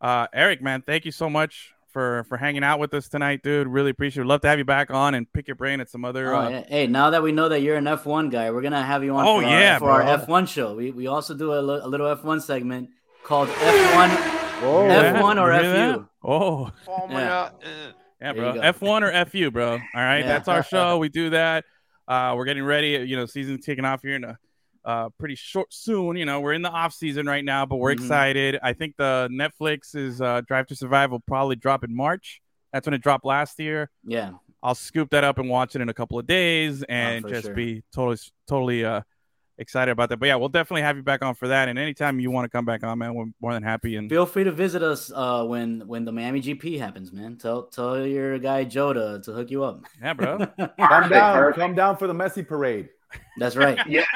uh Eric, man, thank you so much for for hanging out with us tonight, dude. Really appreciate it. Love to have you back on and pick your brain at some other Oh, uh, yeah. Hey, now that we know that you're an F1 guy, we're gonna have you on. Oh, for yeah, our, for our. F1 show. We we also do a, li- a little F1 segment called F1 Oh, F1 or you hear that? FU. Oh, Oh my Yeah. god. uh, yeah, bro. F1 or FU, bro. All right, Yeah. that's our show. We do that. Uh, we're getting ready. You know, season's kicking off here in a uh, pretty short soon. You know, we're in the off season right now, but we're Mhm. excited. I think the Netflix is uh, Drive to Survive will probably drop in March. That's when it dropped last year. Yeah. I'll scoop that up and watch it in a couple of days and for just sure. be totally, totally uh, excited about that. But yeah, we'll definitely have you back on for that. And anytime you want to come back on, man, we're more than happy. And Feel free to visit us uh, when when the Miami GP happens, man. Tell tell your guy Joe to, to hook you up. yeah, bro. *laughs* Come down. perfect. Come down for the Messi parade. That's right. *laughs* Yes.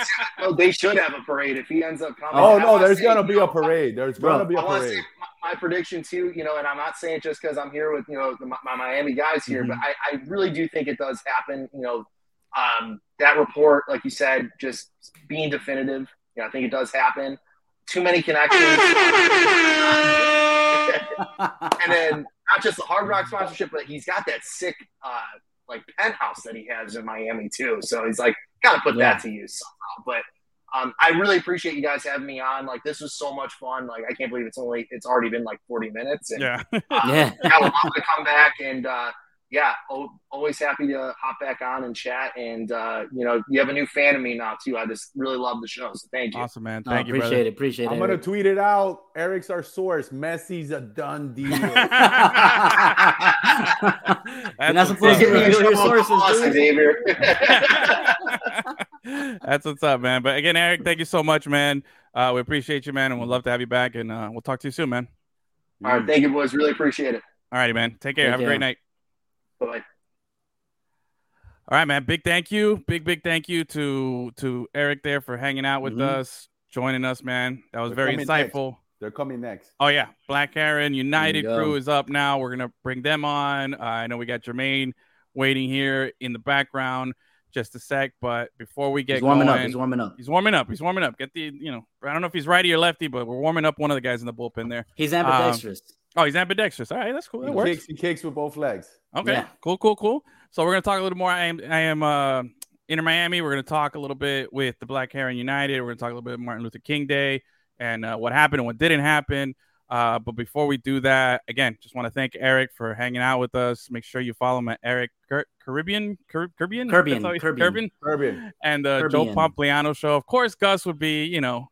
No, they should have a parade if he ends up coming. Oh no, there's gonna be a parade. There's Bro, gonna be a I want to say parade. my, my prediction too, you know, and I'm not saying it just because I'm here with you know the, my Miami guys here, Mhm. but I, I really do think it does happen. You know, um, that report, like you said, just being definitive. You know, I think it does happen. Too many connections, *laughs* and then not just the Hard Rock sponsorship, but he's got that sick uh, like penthouse that he has in Miami too. So he's like, gotta put Yeah. that to use somehow. But um, I really appreciate you guys having me on. Like this was so much fun. Like I can't believe it's only it's already been like 40 minutes. And yeah. uh, *laughs* yeah. I would love to come back and uh, yeah, always happy to hop back on and chat. And uh, you know, you have a new fan of me now too. I just really love the show. So thank you. Awesome, man. No, Thank you, appreciate brother. it. Appreciate it. I'm gonna tweet it out. Eric's our source. Messi's a done deal. *laughs* *laughs* You're That's not what's supposed up. to reveal your sources, Awesome, dude. Xavier. *laughs* That's what's up, man. But again, Eric, thank you so much, man. Uh, we appreciate you, man, and we'd love to have you back. And uh, we'll talk to you soon, man. All right, thank you, boys. Really appreciate it. All righty, man. Take care. Take have a great night. Bye. All right, man. Big thank you. Big, big thank you to to Eric there for hanging out with Mhm. us, joining us, man. That was They're very coming next. insightful. They're coming next. Oh yeah, Black Heron United There you go. crew is up now. We're gonna bring them on. Uh, I know we got Jermaine waiting here in the background. Just a sec, but before we get He's warming going, up. He's warming up. He's warming up. He's warming up. Get the you know I don't know if he's righty or lefty, but we're warming up one of the guys in the bullpen there. He's ambidextrous. Oh, he's ambidextrous. All right, that's cool. He works. kicks, he kicks with both legs. Okay. Yeah. Cool, cool, cool. So we're gonna talk a little more. I am I am uh in Miami. We're gonna talk a little bit with the Black Heron United. We're gonna talk a little bit Martin Luther King Day and uh, what happened and what didn't happen. Uh, but before we do that, again, just want to thank Eric for hanging out with us. Make sure you follow him at Eric Car- Caribbean, Car- Caribbean, Caribbean, That's how Caribbean. And the Joe Caribbean. Pompliano show. Of course, Gus would be, you know,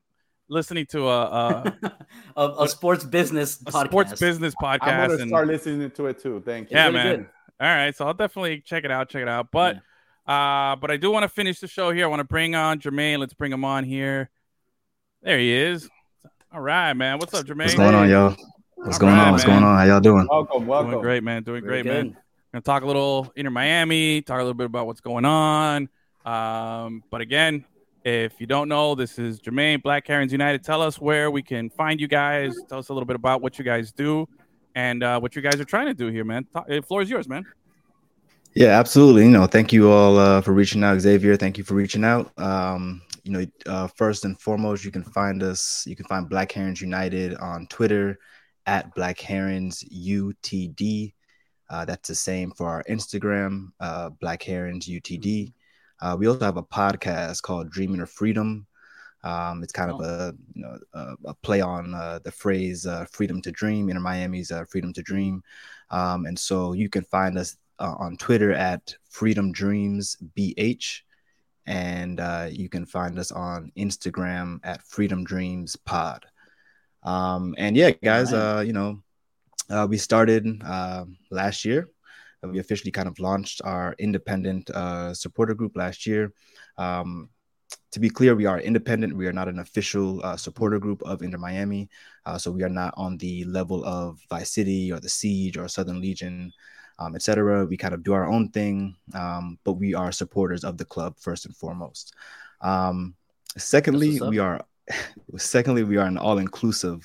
listening to a, a, *laughs* a, a sports business a podcast. sports business podcast. I'm gonna and, start listening to it too. Thank you. Yeah, Really man. good. All right, so I'll definitely check it out. Check it out. But Yeah. Uh, but I do want to finish the show here. I want to bring on Jermaine. Let's bring him on here. There he is. All right, man. What's up, Jermaine? What's going on, y'all? What's All going right, on? What's man. going on? How y'all doing? Welcome, welcome. Doing great, man. Doing Very great, man. good. Gonna talk a little inner Miami, talk a little bit about what's going on. Um, but again, if you don't know, this is Jermaine Black Herons United. Tell us where we can find you guys. Tell us a little bit about what you guys do and uh, what you guys are trying to do here, man. The floor is yours, man. Yeah, absolutely. You know, thank you all uh, for reaching out, Xavier. Thank you for reaching out. Um, you know, uh, first and foremost, you can find us. You can find Black Herons United on Twitter at Black Herons UTD. Uh, that's the same for our Instagram, uh, Black Herons UTD. Uh, we also have a podcast called Dreaming of Freedom. Um, it's kind of a you know a, a play on uh, the phrase uh, "freedom to dream" in Miami's uh, "freedom to dream," um, and so you can find us uh, on Twitter at Freedom Dreams BH, and uh, you can find us on Instagram at Freedom Dreams Pod. Um, and yeah, guys, uh, you know, uh, we started uh, last year. We officially kind of launched our independent uh, supporter group last year. Um, to be clear, we are independent. We are not an official uh, supporter group of Inter Miami. Uh, so we are not on the level of Vice City or the Siege or Southern Legion, um, etc. We kind of do our own thing, um, but we are supporters of the club first and foremost. Um, secondly, we are *laughs* secondly we are an all-inclusive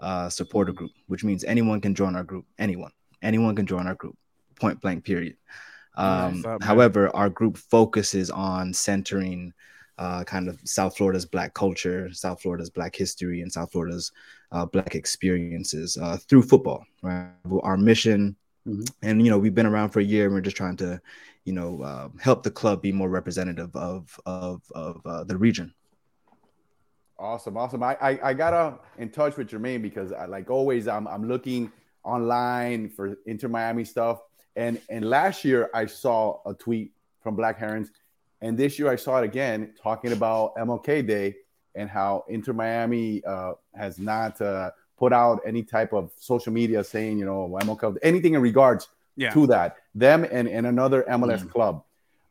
uh, supporter group, which means anyone can join our group. Anyone, anyone can join our group. Point blank. Period. Um, Nice up, however, our group focuses on centering uh, kind of South Florida's Black culture, South Florida's Black history, and South Florida's uh, Black experiences uh, through football. Right, our mission, Mhm. and you know, we've been around for a year, and we're just trying to, you know, uh, help the club be more representative of of of uh, the region. Awesome, awesome. I, I I gotta in touch with Jermaine because I, like always I'm I'm looking online for Inter Miami stuff. And and last year I saw a tweet from Black Herons, and this year I saw it again talking about MLK Day and how Inter Miami uh, has not uh, put out any type of social media saying you know MLK anything in regards Yeah. to that. Them and, and another MLS club.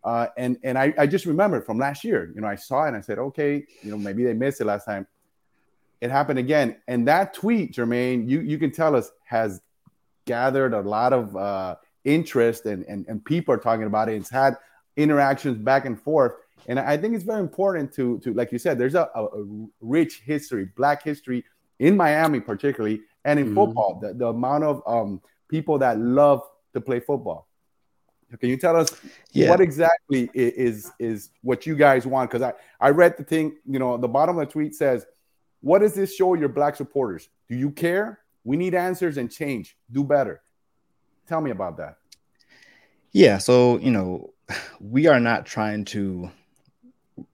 Uh, and and I, I just remembered from last year, you know, I saw it and I said, okay, you know, maybe they missed it last time. It happened again. And that tweet, Jermaine, you, you can tell us has gathered a lot of uh, interest and, and, and people are talking about it. It's had interactions back and forth. And I think it's very important to, to like you said, there's a, a, a rich history, black history in Miami, particularly, and in Mhm. football, the, the amount of um, people that love to play football. Can you tell us Yeah. what exactly is is what you guys want? Because I I read the thing, you know, the bottom of the tweet says, "What does this show your black supporters? Do you care? We need answers and change. Do better." Tell me about that. Yeah, so you know, we are not trying to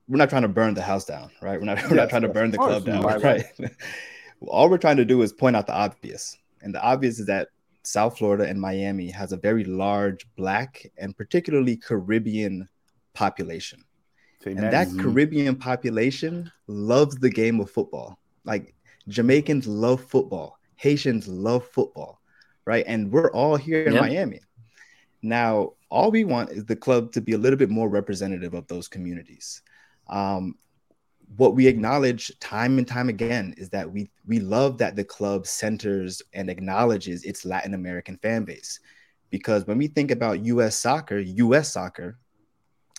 we're not trying to burn the house down, right? We're not we're Yes, not trying to burn the club down, right, right? *laughs* All we're trying to do is point out the obvious. And the obvious is that South Florida and Miami has a very large black and particularly Caribbean population. And that Caribbean population loves the game of football. Like Jamaicans love football, Haitians love football, right? And we're all here in Yep. Miami. Now, all we want is the club to be a little bit more representative of those communities. Um, what we acknowledge time and time again is that we we love that the club centers and acknowledges its Latin American fan base, because when we think about U.S. soccer, U.S. soccer,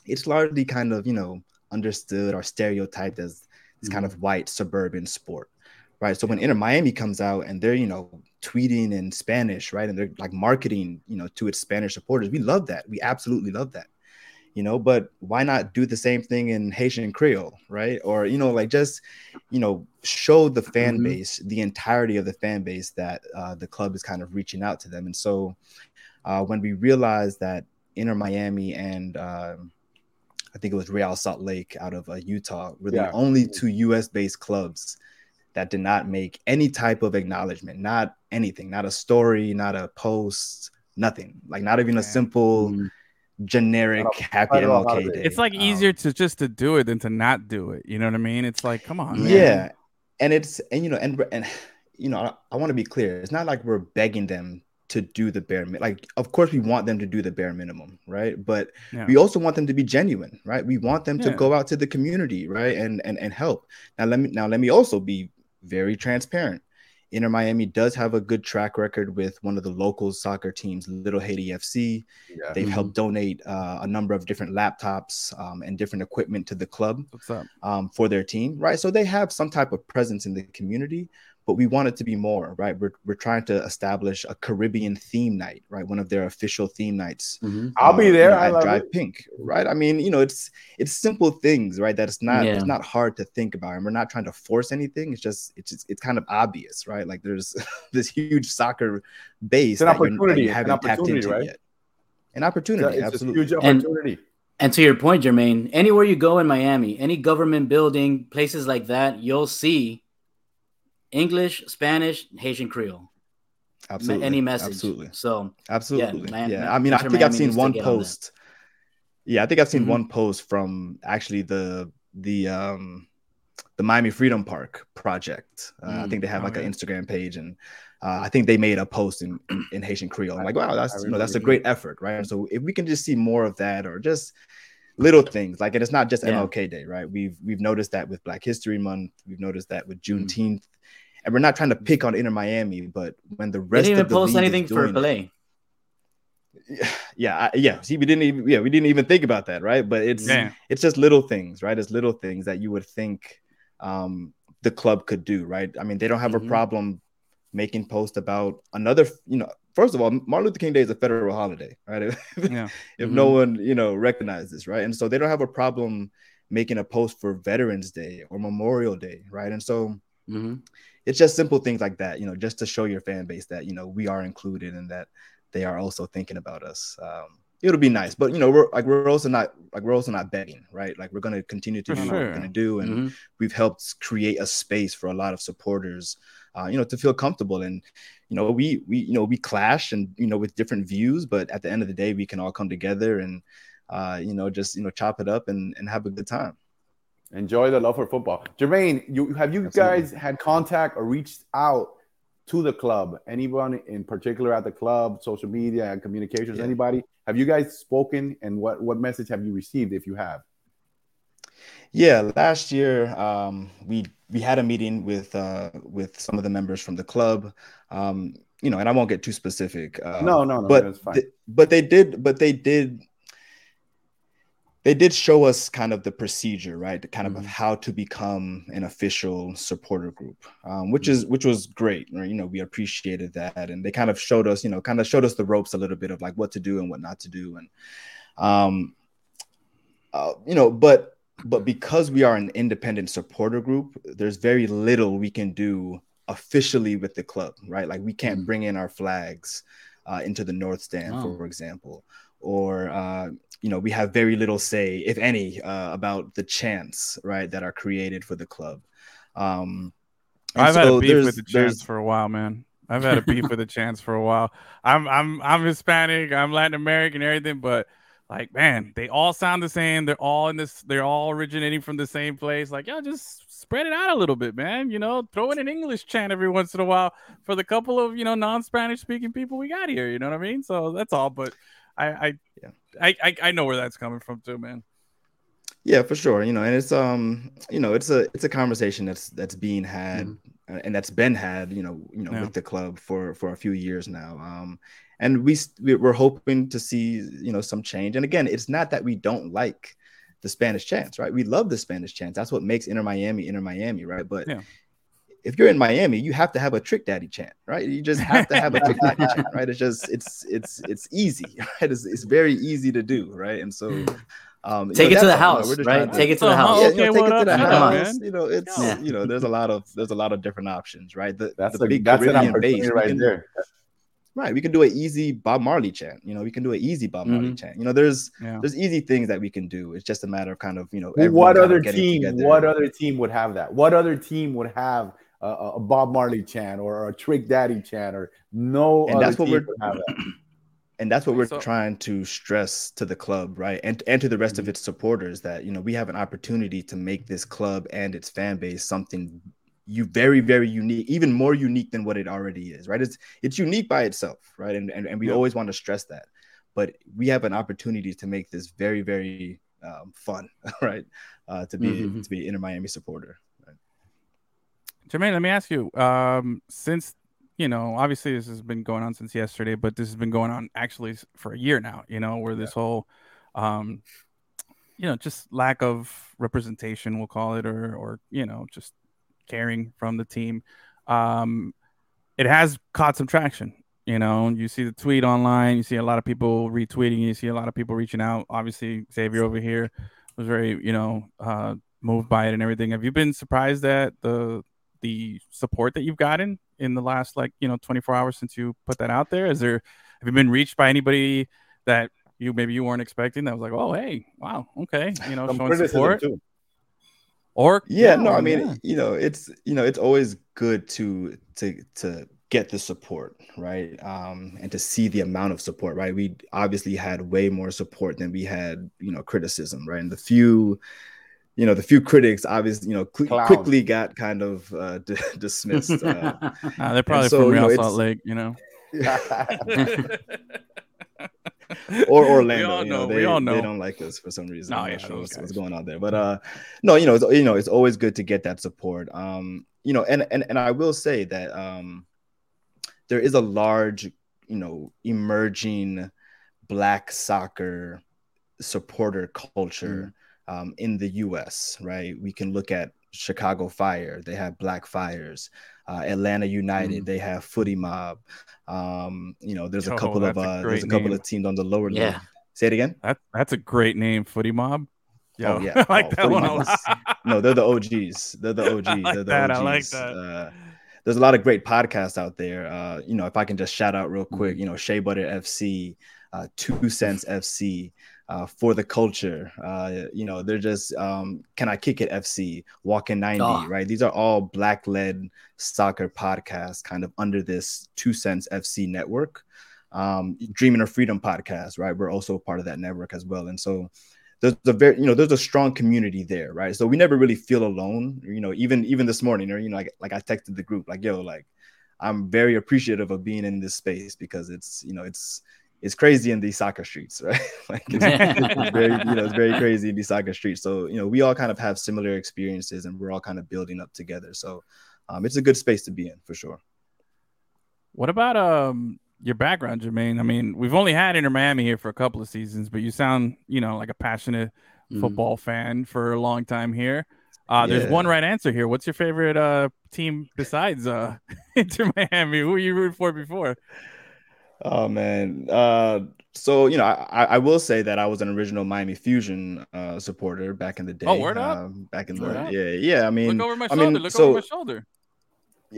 it's largely kind of you know understood or stereotyped as this kind of white suburban sport, right? So when Inter Miami comes out and they're you know tweeting in Spanish, right, and they're like marketing you know to its Spanish supporters, we love that. We absolutely love that, you know. But why not do the same thing in Haitian Creole, right? Or you know like just you know show the fan Mhm. base, the entirety of the fan base that uh, the club is kind of reaching out to them, and so uh, when we realized that Inter Miami and um, I think it was Real Salt Lake out of uh, Utah were Yeah. the only two U.S. based clubs that did not make any type of acknowledgement, not anything, not a story, not a post, nothing, like not even a Yeah. simple Mhm. generic happy not at all MLK holiday. day. It's like Um, easier to just to do it than to not do it. You know what I mean? It's like, come on, man. yeah and it's and you know and and you know i, I want to be clear it's not like we're begging them to do the bare like of course we want them to do the bare minimum right but Yeah. we also want them to be genuine right we want them to go out to the community right and and and help now let me now let me also be very transparent Inter Miami does have a good track record with one of the local soccer teams, Little Haiti FC. Yeah. They've Mhm. helped donate uh, a number of different laptops um, and different equipment to the club um, for their team, right? So they have some type of presence in the community, but we want it to be more, right? We're, we're trying to establish a Caribbean theme night, right? One of their official theme nights. I'll be uh, there. you know, I love Drive it. Pink, right? I mean, you know, it's it's simple things, right? That it's not Yeah. it's not hard to think about, and we're not trying to force anything. It's just it's just, it's kind of obvious, right? Like there's *laughs* this huge soccer base It's an that you're- that opportunity, you haven't tapped opportunity, into right? yet. An opportunity, It's a absolutely. huge And- And to your point, Jermaine, anywhere you go in Miami, any government building, places like that, you'll see English, Spanish, Haitian Creole. absolutely. Any message. Absolutely. So Absolutely. man- Yeah. man- I mean, I think I've seen one get on post. Yeah, I think I've seen Mhm. one post from actually the the um the Miami Freedom Park project. Uh, I Mm. think they have like yeah. an Instagram page, and uh, I think they made a post in *clears throat* in Haitian Creole. I'm like, wow, that's I you know that's a great effort, right? So if we can just see more of that, or just little things like, and it's not just Yeah. MLK Day, right? We've we've noticed that with Black History Month, we've noticed that with Mm. Juneteenth. And we're not trying to pick on Inter Miami, but when the they rest didn't even of the post league is anything for doing it- Pelé. *sighs* yeah I, yeah see we didn't even yeah we didn't even think about that right but it's Yeah. it's just little things right it's little things that you would think um the club could do right i mean they don't have Mhm. a problem making posts about another you know first of all martin luther king day is a federal holiday right *laughs* if, Yeah. if no Mhm. one you know recognizes right and so they don't have a problem making a post for veterans day or memorial day right and so Mhm. It's just simple things like that, you know, just to show your fan base that you know we are included and that they are also thinking about us. Um, it'll be nice, but you know, we're like we're also not like we're also not begging, right? Like we're gonna continue to do what we're gonna do, and Mhm. we've helped create a space for a lot of supporters, uh, you know, to feel comfortable and you know we we you know we clash and you know with different views, but at the end of the day, we can all come together and uh, you know just you know chop it up and and have a good time. Enjoy the love for football. Jermaine, you have you Absolutely. guys had contact or reached out to the club? Anyone in particular at the club, social media and communications? Yeah. Anybody? Have you guys spoken and what what message have you received if you have? Yeah, last year um, we we had a meeting with uh, with some of the members from the club. Um, you know, and I won't get too specific. Uh, no, no, no, but that's fine. th- but they did, but they did. They did show us kind of the procedure, right? The kind of Mhm. how to become an official supporter group, um, which is which was great. Right? You know, we appreciated that, and they kind of showed us, you know, kind of showed us the ropes a little bit of like what to do and what not to do, and um, uh, you know, but but because we are an independent supporter group, there's very little we can do officially with the club, right? Like we can't Mhm. bring in our flags uh, into the north stand, Oh. for example, or uh, you know, we have very little say, if any, uh, about the chants, right, that are created for the club. Um, I've had a beef with the chants for a while, man. I've had a beef with the chants for a while. I'm I'm I'm Hispanic, I'm Latin American, everything, but like, man, they all sound the same. They're all in this. They're all originating from the same place. Like, yo, just spread it out a little bit, man. You know, throw in an English chant every once in a while for the couple of you know non-Spanish speaking people we got here. You know what I mean? So that's all. But I I Yeah. I, I I know where that's coming from too, man. Yeah, for sure. You know, and it's um, you know, it's a it's a conversation that's that's being had Mm-hmm. and that's been had, you know, you know, Yeah. with the club for for a few years now. Um, and we we- we're hoping to see you know some change. And again, it's not that we don't like the Spanish chants, right? We love the Spanish chants. That's what makes Inter Miami Inter Miami, right? But Yeah. If you're in Miami, you have to have a trick daddy chant, right? You just have to have a trick daddy chant, *laughs* right? It's just it's it's it's easy, *laughs* right? It's, it's very easy to do, right? And so um you Take know, it to the all, you know, house, right? to- Take it to the Uh-huh. house. yeah, Okay, you know, take what it to up? the Come on, house. You know, it's Yeah. you know, there's a lot of there's a lot of different options, right? The, That's the a, big that's Caribbean base, right can- there. right? We can do an easy Bob Marley chant. You know, we can do an easy Bob Marley Mhm. chant. You know, there's Yeah. there's easy things that we can do. It's just a matter of kind of you know. What other team? together. What other team would have that? What other team would have a, a Bob Marley chant or a Trick Daddy chant or no And other that's what we're- have that? *clears throat* and that's what we're So- trying to stress to the club right? And and to the rest of its supporters that you know we have an opportunity to make this club and its fan base something you very very unique even more unique than what it already is right? It's it's unique by itself right? And and, and we always want to stress that. But we have an opportunity to make this very very um, fun *laughs* right? Uh, to be mm-hmm. to be inter miami supporter. right? Jermaine let me ask you um, since you know obviously this has been going on since yesterday but this has been going on actually for a year now you know where this yeah. whole um, you know just lack of representation we'll call it or or you know just caring from the team. Um, it has caught some traction. You know, you see the tweet online, you see a lot of people retweeting, you see a lot of people reaching out. Obviously, Xavier over here was very, you know, uh, moved by it and everything. Have you been surprised at the the support that you've gotten in the last like you know 24 hours since you put that out there? Is there have you been reached by anybody that you maybe you weren't expecting that was like, oh hey, wow, okay, you know, Some showing support. Too. Or yeah, no, I mean, yeah. you know, it's you know, it's always good to to to get the support, right? Um, and to see the amount of support, right? We obviously had way more support than we had, you know, criticism, right? And the few, you know, the few critics obviously, you know, cl- quickly got kind of uh, *laughs* d- dismissed. Uh, nah, *laughs* they're probably so, from Real you know, Salt Lake, you know. *laughs* or Orlando. you know, they, know. they don't like us for some reason. No, I'm yeah, not sure what's, what's, going on there. But uh no, you know, it's you know, it's always good to get that support. Um, you know, and and and I will say that um there is a large, you know, emerging black soccer supporter culture mm. Um, in the US, right? We can look at Chicago Fire, they have Black Fires. Uh, Atlanta United, mm. they have Footy Mob. Um, you know, there's a couple of uh, there's a couple name. of teams on the lower yeah. league. Say it again. That that's a great name, Footy Mob. Yo, oh *laughs* yeah, I like oh, that one a lot. no, they're the OGs. They're the *laughs* OGs. like they're the that. OGs. I like that. Uh, there's a lot of great podcasts out there. Uh, you know, if I can just shout out real quick, mm. you know, Shea Butter FC, uh, Two Cents FC, uh, for the culture. Uh, you know, they're just um, Can I Kick It FC, Walking 90, oh. right? These are all black led soccer podcasts kind of under this Two Cents FC network. Um, Dreaming of Freedom podcast, right? We're also a part of that network as well. And so there's a very, you know, there's a strong community there, right? So we never really feel alone, you know, even even this morning, or you know, like, like I texted the group, like, yo, like I'm very appreciative of being in this space because it's, you know, it's it's crazy in these soccer streets, *laughs* right? like it's, it's, *laughs* very, you know, it's very crazy in these soccer streets. So, you know, we all kind of have similar experiences and we're all kind of building up together. So um, it's a good space to be in for sure. What about um your background, Jermaine? I mean, we've only had Inter Miami here for a couple of seasons, but you sound, you know, like a passionate mm. football fan for a long time here. Uh, yeah. There's one right answer here. What's your favorite uh, team besides uh, *laughs* Inter Miami? Who were you rooting for before? Oh man. Uh, so you know, I, I will say that I was an original Miami Fusion uh, supporter back in the day. Oh, word up! Uh, back in the yeah, yeah. I mean, look over my I shoulder. Mean, look so, over my shoulder.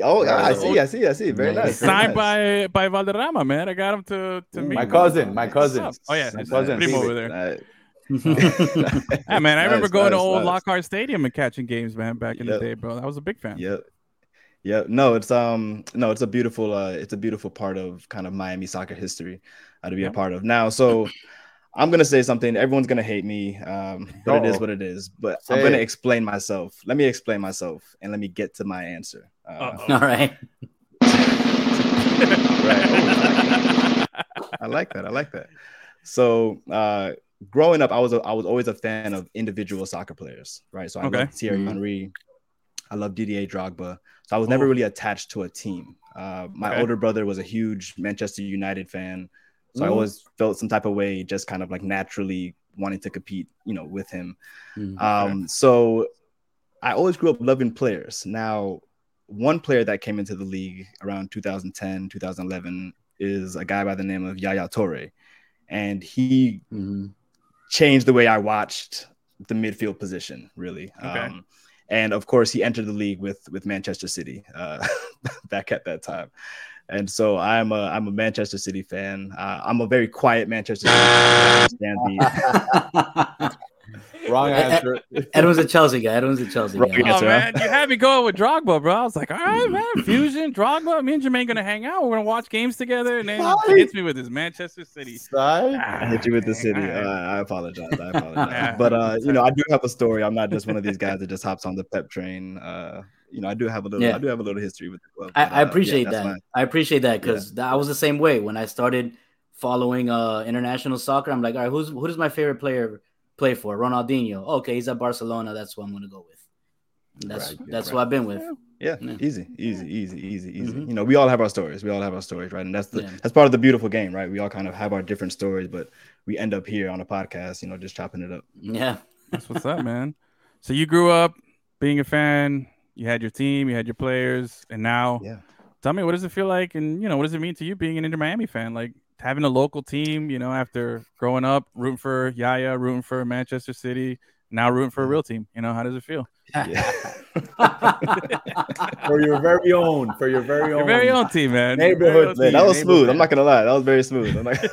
Oh, yeah, I see, I see, I see. Very nice. Signed very nice. by by Valderrama, man. I got him to to meet my cousin. My cousin. Oh yeah, my cousin. Primo over there. *laughs* yeah, man. I remember going nice, to old nice. Lockhart Stadium and catching games, man, back in yep. the day, bro. I was a big fan. Yep. Yeah, no, it's um no, it's a beautiful uh it's a beautiful part of kind of Miami soccer history uh, to be yeah. a part of. Now, so I'm gonna say something. Everyone's gonna hate me, um, *laughs* but Uh-oh. it is what it is. But say I'm gonna it. explain myself. Let me explain myself, and let me get to my answer. Uh, All right. right. *laughs* I like that. I like that. So, uh, growing up, I was a, I was always a fan of individual soccer players, right? So I okay. love Thierry mm-hmm. Henry. I love Didier Drogba. So I was never oh. really attached to a team. Uh, my okay. older brother was a huge Manchester United fan. So. I always felt some type of way, just kind of like naturally wanting to compete, you know, with him. Mm, okay. um, so I always grew up loving players. Now, one player that came into the league around 2010, 2011 is a guy by the name of Yaya Toure. And he mm-hmm. changed the way I watched the midfield position, really. Okay. Um, and of course he entered the league with with Manchester City uh, *laughs* back at that time. And so I'm a I'm a Manchester City fan. Uh, I'm a very quiet Manchester City fan. *laughs* Wrong answer. Edwin's a Chelsea guy. Edwin's a Chelsea guy. Oh man, you had me going with Drogba, bro. I was like, all right, man, Fusion, Drogba. Me and Jermaine gonna hang out. We're gonna watch games together, and then he hits me with his Manchester City. Side? I hit you with the city. Uh, I apologize. I apologize. *laughs* but uh, you know, I do have a story. I'm not just one of these guys that just hops on the pep train. Uh, you know, I do have a little, Yeah. I do have a little history with the club. I, but, I uh, appreciate yeah, that's that. my- I appreciate that because I was the same way when I started following uh international soccer. I'm like, all right, who's who does my favorite player play for? Ronaldinho. Okay, he's at Barcelona. That's what I'm gonna go with. That's Right, that's right. what I've been with. Yeah, Yeah. easy, easy, easy, easy, easy. Mhm. You know, we all have our stories. We all have our stories, right? And that's the Yeah. that's part of the beautiful game, right? We all kind of have our different stories, but we end up here on a podcast, you know, just chopping it up. Yeah. That's what's up, man. So you grew up being a fan. You had your team, you had your players, and now Yeah. tell me what does it feel like, and you know what does it mean to you being an Inter Miami fan? Like having a local team, you know, after growing up rooting for Yaya, rooting for Manchester City, now rooting for a real team. You know, how does it feel? Yeah. *laughs* for your very own, for your very own, Your very own team, man. Your Neighborhood Man, team, that was smooth. I'm not gonna lie. That was very smooth. I'm like, *laughs*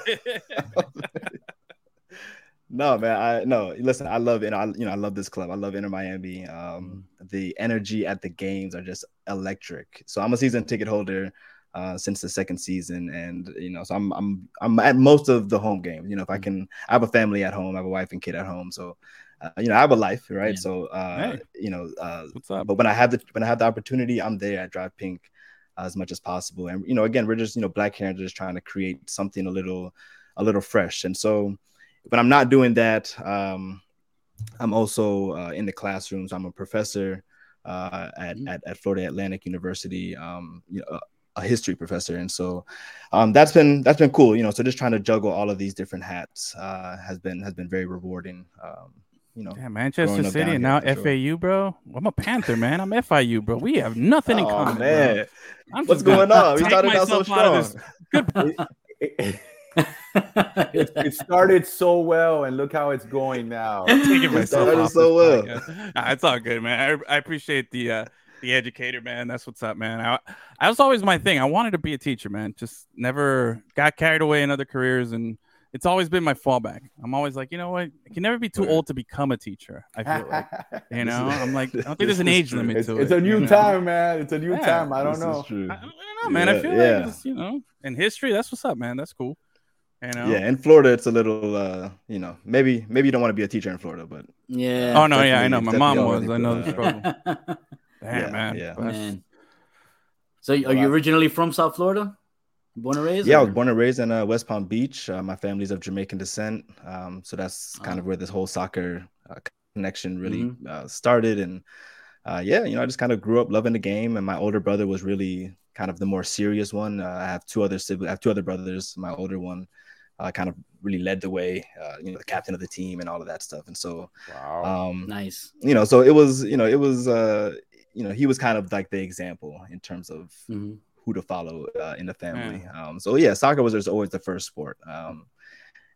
*laughs* no, man. I no. Listen, I love it. I, you know, I love this club. I love Inter Miami. Um, the energy at the games are just electric. So I'm a season ticket holder uh, since the second season, and you know, so I'm I'm I'm at most of the home games. You know, if I can, I have a family at home. I have a wife and kid at home. So. Uh, you know, I have a life, right? Yeah. So, uh, Hey. you know, uh, but when I have the when I have the opportunity, I'm there at Drive Pink as much as possible. And you know, again, we're just you know black hair just trying to create something a little a little fresh. And so when I'm not doing that, um, I'm also uh, in the classrooms. I'm a professor uh, at, Mhm. at at Florida Atlantic University. Um, you know, a history professor, and so um, that's been that's been cool. You know, so just trying to juggle all of these different hats uh, has been has been very rewarding. Um, you know, Yeah, Manchester City and now for sure. FAU, bro. I'm a Panther, man. I'm FIU, bro. We have nothing in Oh, common. bro. man. I'm What's gonna on? We started out so myself out of strong. it, *laughs* it- it started so well, and look how it's going now. *laughs* taking myself started off so well. podcast. Nah, it's all good, man. I, I appreciate the uh, the educator, man. That's what's up, man. I, I was always my thing. I wanted to be a teacher, man. Just never got carried away in other careers, and it's always been my fallback. I'm always like, you know what? I can never be too old to become a teacher. I feel like, *laughs* you know, I'm like, I don't think there's an age limit it's, to it's it. It's a new you know? time, man. It's a new Yeah, time. I don't know. true. I, I don't know, man. I feel yeah. like it's, you know, in history, that's what's up, man. That's cool. You know. Yeah, in Florida, it's a little, uh, you know, maybe maybe you don't want to be a teacher in Florida, but yeah. Oh no, yeah, I know. My mom was. I know the already struggle. *laughs* *laughs* Damn, Yeah, man. yeah. Man. So are you originally from South Florida? Born and raised? yeah, I was born and raised in uh, West Palm Beach. Uh, my family's of Jamaican descent, um, so that's kind Oh. of where this whole soccer uh, connection really Mm-hmm. uh, started. And uh, yeah, you know, I just kind of grew up loving the game. And my older brother was really kind of the more serious one. Uh, I have two other siblings. I have two other brothers. My older one uh, kind of really led the way. Uh, you know, the captain of the team and all of that stuff. And so, Wow. um, Nice. you know, so it was, you know, it was, uh, you know, he was kind of like the example in terms of Mhm. who to follow uh, in the family. Um, so yeah, soccer was just always the first sport. Um,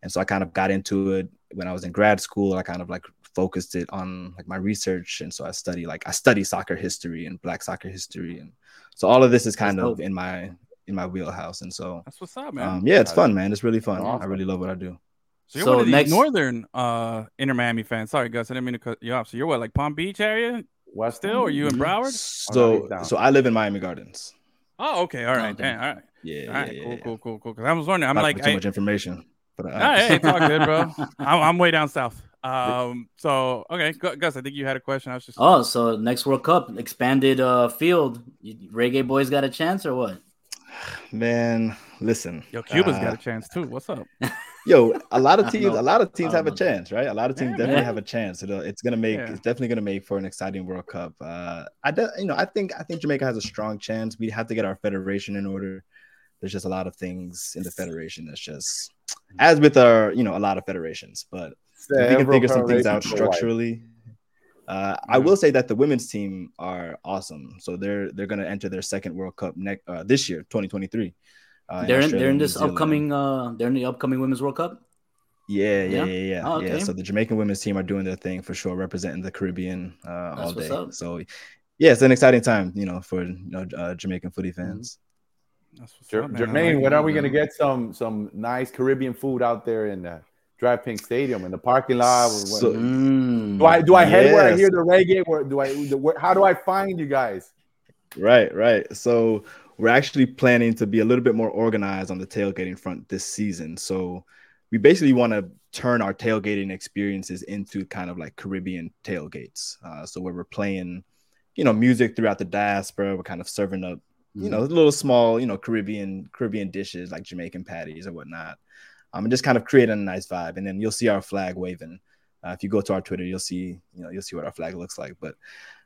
and so I kind of got into it when I was in grad school. I kind of like focused it on like my research, and so I study like I study soccer history and Black soccer history, and so all of this is kind That's of dope. in my in my wheelhouse. And so That's what's up, man. um, yeah, it's Got it. fun, man. It's really fun. I really love what I do. so you're so one of these next- northern uh Inter Miami fans. Sorry, Gus, I didn't mean to cut you off. So you're what, like Palm Beach area West still? Or you in Mhm. Broward? Oh, So so I live in Miami Gardens. Oh, okay. All right. okay. Damn, all right. Yeah, All right. yeah, cool, yeah. cool, cool, cool. Because I was wondering. I'm Not like, too I, much information, but uh, oh, hey, it's all good, bro. *laughs* I'm, I'm way down south. Um. So okay, Gus, I think you had a question. I was just. Oh, so next World Cup, expanded uh field. You- Reggae Boyz got a chance or what? man, listen. Yo, Cuba's uh, got a chance too. What's up? *laughs* Yo, a lot of *laughs* teams, a lot of teams I have a chance, right? A lot of teams Yeah, definitely man. have a chance. It'll, it's gonna make, Yeah. it's definitely gonna make for an exciting World Cup. Uh, I, de- you know, I think, I think Jamaica has a strong chance. We have to get our federation in order. There's just a lot of things in the federation that's just, as with our, you know, a lot of federations. But if we can figure some things out federations for white. structurally. Uh, I will say that the women's team are awesome. So they're they're going to enter their second World Cup next uh, this year, 2023. Uh, they're in Australia they're in this upcoming uh they're in the upcoming Women's World Cup. Yeah, Yeah? yeah, yeah, yeah. Oh, yeah. okay. So the Jamaican women's team are doing their thing for sure, representing the Caribbean uh, all what's day. up. So yeah, it's an exciting time, you know, for you know uh, Jamaican footy Mm-hmm. fans. That's what's Jer- up, Jermaine, like when are we gonna get some some nice Caribbean food out there in the Drive Pink Stadium in the parking lot? So- Mm. do I do I head where I hear the reggae? Where do I? The, where, how do I find you guys? Right, right. So we're actually planning to be a little bit more organized on the tailgating front this season. So we basically want to turn our tailgating experiences into kind of like Caribbean tailgates. Uh, so where we're playing you know, music throughout the diaspora. We're kind of serving up, you know, little small, you know, Caribbean Caribbean dishes like Jamaican patties or whatnot. Um, and just kind of creating a nice vibe. And then you'll see our flag waving. Uh, if you go to our Twitter, you'll see, you know, you'll see what our flag looks like. But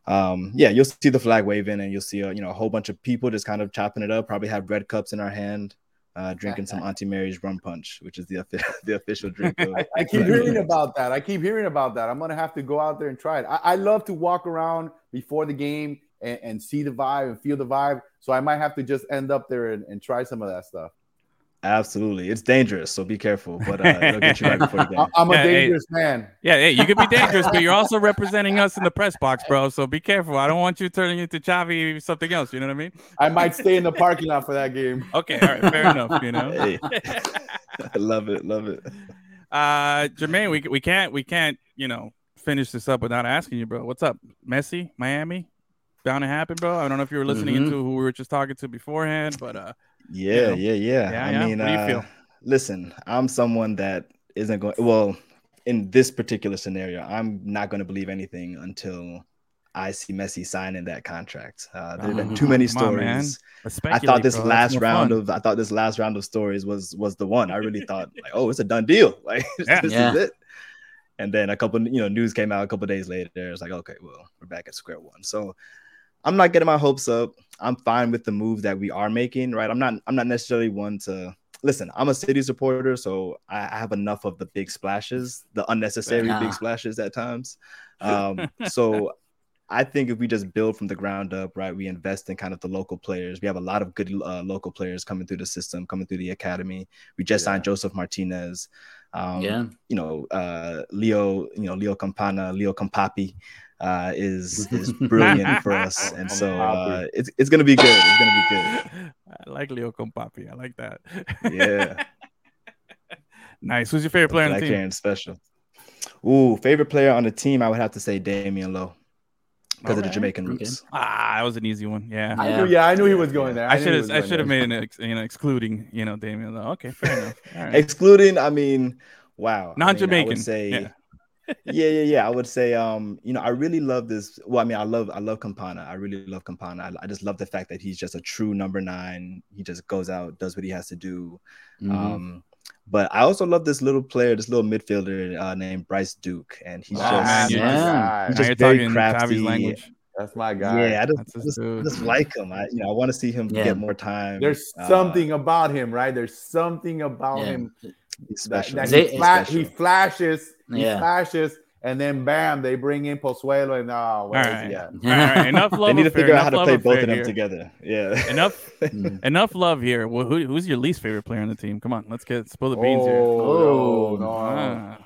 um, yeah, you'll see the flag waving, and you'll see, a, you know, a whole bunch of people just kind of chopping it up. Probably have red cups in our hand, uh, drinking some *laughs* Auntie Mary's rum punch, which is the *laughs* the official drink. *laughs* Of, I, I keep hearing about that. I keep hearing about that. I'm gonna have to go out there and try it. I, I love to walk around before the game and, and, see the vibe and feel the vibe. So I might have to just end up there and, and try some of that stuff. Absolutely, it's dangerous, so be careful. But uh, it'll get you right before the *laughs* game. I'm a yeah, dangerous hey, man. Yeah, hey, you could be dangerous, but you're *laughs* also representing us in the press box, bro. So be careful. I don't want you turning into Chavi or something else. You know what I mean? I might stay in the parking lot for that game. *laughs* Okay, all right, fair enough. You know, hey. I love it, love it. Uh, Jermaine, we we can't we can't you know finish this up without asking you, bro. What's up, Messi, Miami? Bound to happen, bro. I don't know if you were listening mm-hmm. into who we were just talking to beforehand, but uh yeah, you know? yeah, yeah, yeah. I yeah. mean, what do you uh, feel? Listen, I'm someone that isn't going. Well, in this particular scenario, I'm not going to believe anything until I see Messi signing that contract. Uh, there have been too many stories. On, I thought this bro. last round fun. of I thought this last round of stories was was the one. I really thought like, oh, it's a done deal. *laughs* Like yeah. this yeah. is it. And then a couple, you know, news came out a couple days later. It's like, okay, well, we're back at square one. So I'm not getting my hopes up. I'm fine with the move that we are making, right? I'm not I'm not necessarily one to listen, I'm a city supporter, so I, have enough of the big splashes, the unnecessary big splashes at times. *laughs* Um, so I think if we just build from the ground up, right, we invest in kind of the local players. We have a lot of good uh, local players coming through the system, coming through the academy. We just yeah. signed Josef Martinez. Um, yeah. You know, uh, Leo, you know, Leo Campana, Leo Campapi uh, is is *laughs* brilliant for us, *laughs* and so uh, it's it's gonna be good. It's gonna be good. *laughs* I like Leo Compapi. I like that. Yeah. nice. Who's your favorite player on the team? Karen special. Ooh, favorite player on the team, I would have to say Damian Lowe because right. of the Jamaican roots. Okay. Ah, that was an easy one. Yeah, I knew. Yeah, I knew he was going there. I should have. I should have made an ex, you know excluding you know Damian Lowe. Okay, fair enough. Right. Excluding, I mean, wow, non-Jamaican. I, mean, I say. Yeah yeah, yeah, yeah. I would say, um, you know, I really love this. Well, I mean, I love, I love Campana. I really love Campana. I, I, just love the fact that he's just a true number nine. He just goes out, does what he has to do. Mm-hmm. Um, but I also love this little player, this little midfielder uh, named Bryce Duke, and he's oh, just, man, yeah. he's just very crafty. That's my guy. Yeah, I just, I just, I just, like him. I, you know, I want to see him yeah. get more time. There's uh, something about him, right? There's something about yeah. him. He's special. That, that he, fla- special. he flashes he yeah. smashes, and then bam, they bring in Pozuelo, and oh, where right. he at? All right, *laughs* enough love. they need to figure out how to play both of them here. together. Yeah, enough, *laughs* mm. enough love here. Well, who, who's your least favorite player on the team? Come on, let's get spill the beans oh, here. Oh no. Ah.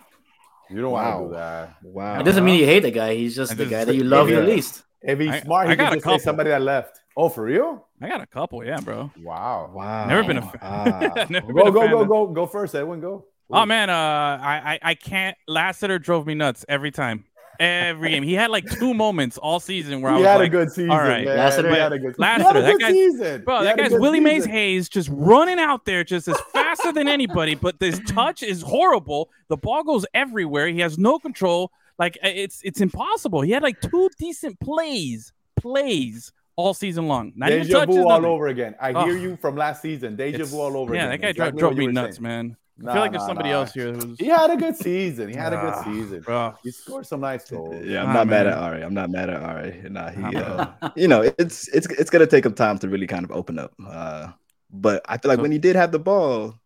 You don't wow. want to do that. Wow. It doesn't mean you hate the guy. He's just the guy that you love the least. If he's I, smart, he I can just say somebody that left. Oh, for real? I got a couple, yeah, bro. Wow. Wow. Never been a *laughs* fan. Ah. go, go, go, go, go first, Edwin. Go. Oh man, uh, I, I I can't. Lassiter drove me nuts every time. Every game, he had like two moments all season where he I was had like, a good season. All right, man. Lassiter had a good, Lassiter, that guy, season. bro, he that guy's Willie Mays Hayes just running out there just as faster than anybody. But this touch is horrible. The ball goes everywhere. He has no control. Like it's it's impossible. He had like two decent plays, plays all season long. Not Deja vu all over again. I hear you from last season. Deja vu all over yeah, again. Yeah, that guy exactly drove me nuts, saying. man. Nah, I feel like there's somebody nah. else here who's. He had a good season. He had a good season. Bro. He scored some nice goals. Yeah, I'm nah, not man. mad at Ari. I'm not mad at Ari. Nah, he. Uh, *laughs* you know, it's it's it's gonna take him time to really kind of open up. Uh, but I feel like so, when he did have the ball,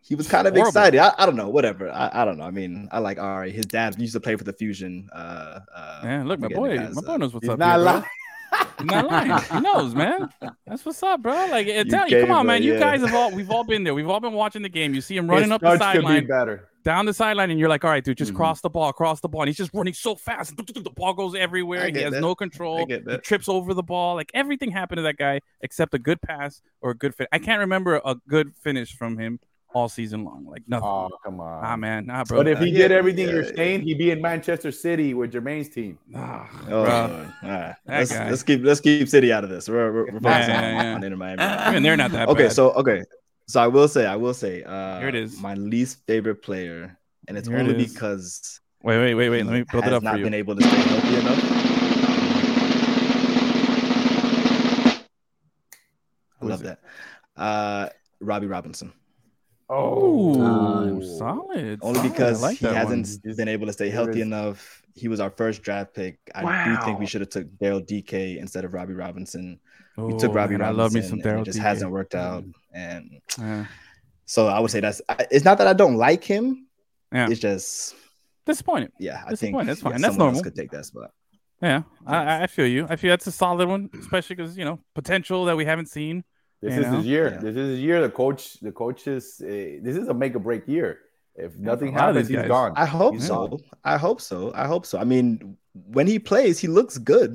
he was kind of horrible. excited. I, I, don't know, whatever. I, I don't know. I mean, I like Ari. His dad used to play for the Fusion. Uh, uh, yeah, look, my boy, my boy knows what's up. Not here, He's not lying. He knows, man. That's what's up, bro. Like, you tell you, come on, man. You guys have all, we've all been there. We've all been watching the game. You see him running up the sideline, down the sideline, and you're like, all right, dude, just mm-hmm. cross the ball, cross the ball. And he's just running so fast. The ball goes everywhere. He has that. no control. He trips over the ball. Like everything happened to that guy except a good pass or a good fit. I can't remember a good finish from him all season long. Like nothing. Oh, come on. ah man. Nah, bro. But if he did everything yeah. you're saying, he'd be in Manchester City with Jermaine's team. Nah, oh, bro. All right. Let's, let's, keep let's keep City out of this. We're, we're, we're yeah, yeah, on, Inter Miami. *laughs* I mean, they're not that Okay, bad. so okay. So I will say, I will say, uh, here it is. My least favorite player, and it's here only it because wait, wait, wait, wait. Let me build it up. Not been able to stay healthy enough. I love that. Uh, Robbie Robinson. Oh, Um, solid. Only solid. because like he hasn't one. been able to stay healthy enough. He was our first draft pick. I do think we should have took Daryl Dike instead of Robbie Robinson. We took Oh, Robbie man, I Robinson. love me some and it Daryl just Dike. hasn't worked out. And Yeah. so I would say that's. It's not that I don't like him. Yeah. It's just Disappointed. yeah. I That's think point. That's yeah, fine. That's someone else normal. Could take that spot. Yeah, I, I- I feel you. I feel that's a solid one, especially because you know potential that we haven't seen. This You is know? his year. Yeah. This is his year. The coach, the coach is. Uh, this is a make or break year. If nothing a happens, these he's guys. gone. I hope He's so. gone. I hope so. I hope so. I mean, when he plays, he looks good,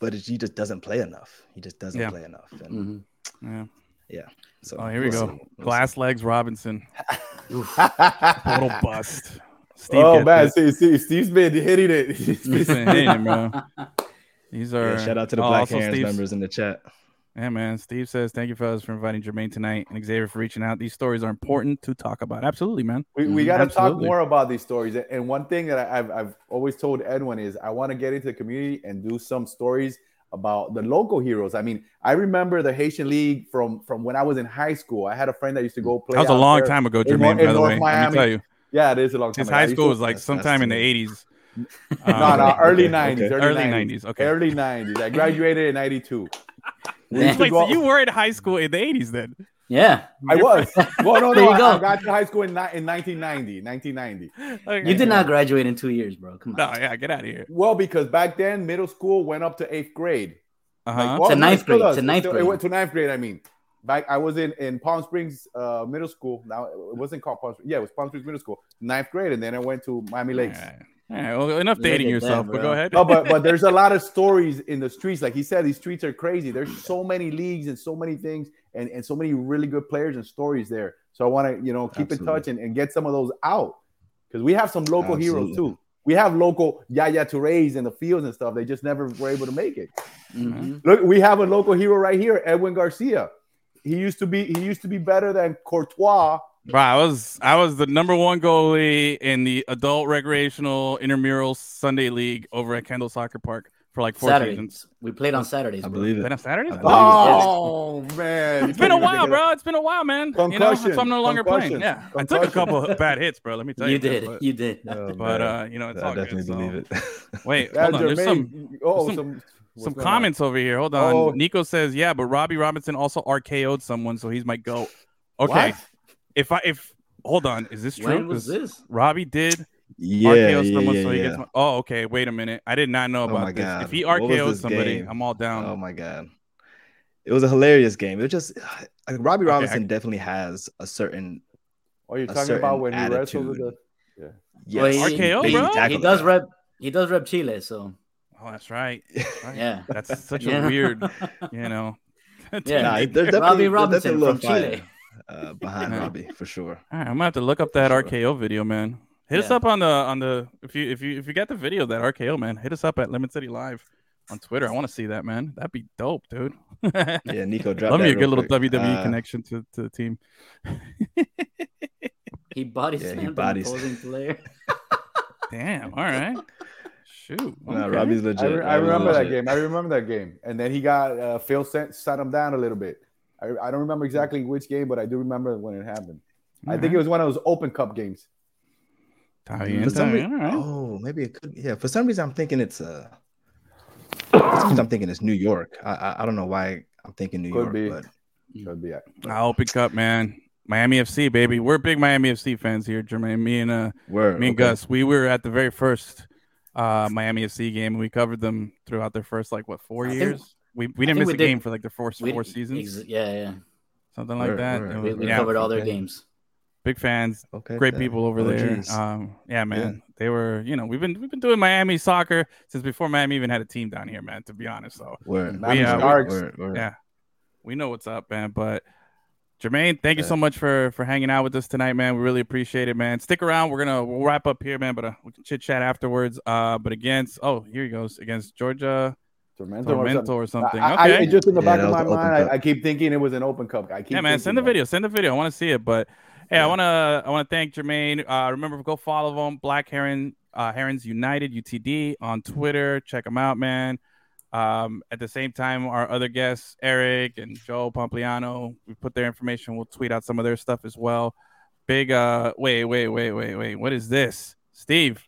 but he just doesn't play enough. He just doesn't Yeah. play enough. And Mhm. Yeah. so Oh, here we we'll go. We'll Glass legs Robinson. *laughs* Total bust. Steve oh man, it. see, see, Steve's been hitting it. He's *laughs* He's been hitting it, bro. These are Yeah, shout out to the oh, Black also Hands Steve's- members in the chat. Yeah, man. Steve says, "Thank you, fellas, for inviting Jermaine tonight, and Xavier for reaching out. These stories are important to talk about. Absolutely, man. We, we Mhm. got to talk more about these stories. And one thing that I- I've, I've always told Edwin is I want to get into the community and do some stories about the local heroes. I mean, I remember the Haitian League from from when I was in high school. I had a friend that used to go play. That was a long time ago, Jermaine. in By the North way, let Miami. me tell you, Yeah, it is a long time. his ago. High school was like That's- sometime in the that's- '80s. *laughs* no, no, Um, early *laughs* Okay, '90s, early, Early 90s, 90s, okay. early '90s. I graduated in '92. We used to Wait, so go- you were in high school in the '80s then? Yeah, I was. Well, no, *laughs* There no. you I, go. I got to high school in, in 1990. 1990. Okay. you did not graduate in two years, bro. Come on. No, yeah, get out of here. Well, because back then middle school went up to eighth grade. Uh Like, well, To ninth it grade, does. to ninth grade. It went to ninth grade. I mean, back I was in in Palm Springs uh, Middle School. Now it wasn't called Palm Springs. Yeah, it was Palm Springs Middle School. Ninth grade, and then I went to Miami Lakes. All right. All right, well, enough dating at yourself, that, but go ahead. No, but but there's a lot of *laughs* stories in the streets. Like he said, these streets are crazy. There's so many leagues and so many things, and and so many really good players and stories there. So I want to you know keep in Absolutely. touch and, and get some of those out because we have some local heroes too. We have local Yaya Tourés in the fields and stuff. They just never were able to make it. Mhm. Look, we have a local hero right here, Edwin Garcia. He used to be he used to be better than Courtois. Bro, I was I was the number one goalie in the adult recreational intramural Sunday league over at Kendall Soccer Park for like four Saturdays. seasons. We played on Saturdays. I bro. believe it. Been on Saturdays? I believe it. Oh man, It's been a while, bro. It's been a while, man. You know, Concussion. so I'm no longer playing. Concussion. Yeah, I took a couple of bad hits, bro. Let me tell you. You did. But, You did. Oh, but uh, you know, it's I all definitely good. believe so- it. *laughs* Wait, hold on. There's some oh, some- some some going on? comments over here. Hold on. Oh. Nico says, "Yeah, but Robbie Robinson also RKO'd someone, so he's my goat." Okay, What? If I if hold on, is this true? When was 'Cause this? Robbie did Yeah, RKO yeah, someone, yeah, so he yeah. gets. My, oh, okay. Wait a minute. I did not know Oh about my this. God. If he What RKO'd somebody, game? I'm all down. Oh my god, it was a hilarious game. It was just like Robbie Okay, Robinson I- definitely has a certain Oh, you're talking about when he wrestled with attitude. the yes. Well, he- RKO, he, bro? he Tackle does rep. He does rep Chile, so Oh, that's right. *laughs* Right. yeah. That's such a *laughs* weird, you know. Yeah. Nah, there's definitely, Robbie there's Robinson definitely from little Chile. Fire, uh, *laughs* behind Yeah. Robbie for sure. All right, I'm gonna have to look up that Sure. RKO video, man. Hit us up on the on the if you if you if you got the video that RKO, man. Hit us up at Lemon City Live on Twitter. I want to see that, man. That'd be dope, dude. *laughs* Yeah, Nico, drop Love me a good real little quick. WWE Uh, connection to, to the team. *laughs* He body Yeah, he slammed an bodies- opposing player. Damn. All right. Shoot. Nah, okay. Robbie's legit. I, re- I Robbie's remember that game. I remember that game. And then he got uh, Phil sent sat him down a little bit. I, I don't remember exactly which game, but I do remember when it happened. I think it was one of those Open Cup games. Tie in, For some tie rea- in, all right. Oh, maybe it could. Yeah, for some reason I'm thinking it's uh, for some reason I'm thinking it's New York. I I, I don't know why I'm thinking New Could York, be. but Could be. Ah, Open Cup, man. Miami FC, baby. We're big Miami FC fans here, Jermaine. Me and uh, we're me and Gus, we were at the very first uh Miami FC game, we covered them throughout their first like what four I think- years. We we didn't miss we a did- game for like the first We- four seasons, ex- yeah, yeah. something like Word, that. word. It We, was- we yeah, covered all their okay. games. big fans, Okay, great then. people over Oh, there. geez. Um, yeah, man, they were. You know, we've been we've been doing Miami soccer since before Miami even had a team down here, man. To be honest, so Word. Miami uh, we- Sharks. Word, word. yeah, we know what's up, man. But Jermaine, thank you so much for for hanging out with us tonight, man. We really appreciate it, man. Stick around. We're gonna we'll wrap up here, man. But uh, we can chit chat afterwards. Uh, but against oh, here he goes against Georgia Tormento, or something. or something. I, I- Okay, it just in the Yeah, back that of was my Open mind, Cup. I, I keep thinking it was an Open Cup. I keep yeah, man. Send the that. video. Send the video. I want to see it. But hey, I want to I want to thank Jermaine. Uh, remember, go follow him, Black Heron uh, Herons United UTD on Twitter. Check him out, man. Um, at the same time, our other guests, Eric and Joe Pompliano, we put their information. We'll tweet out some of their stuff as well. Big, uh, wait, wait, wait, wait, wait. What is this? Steve,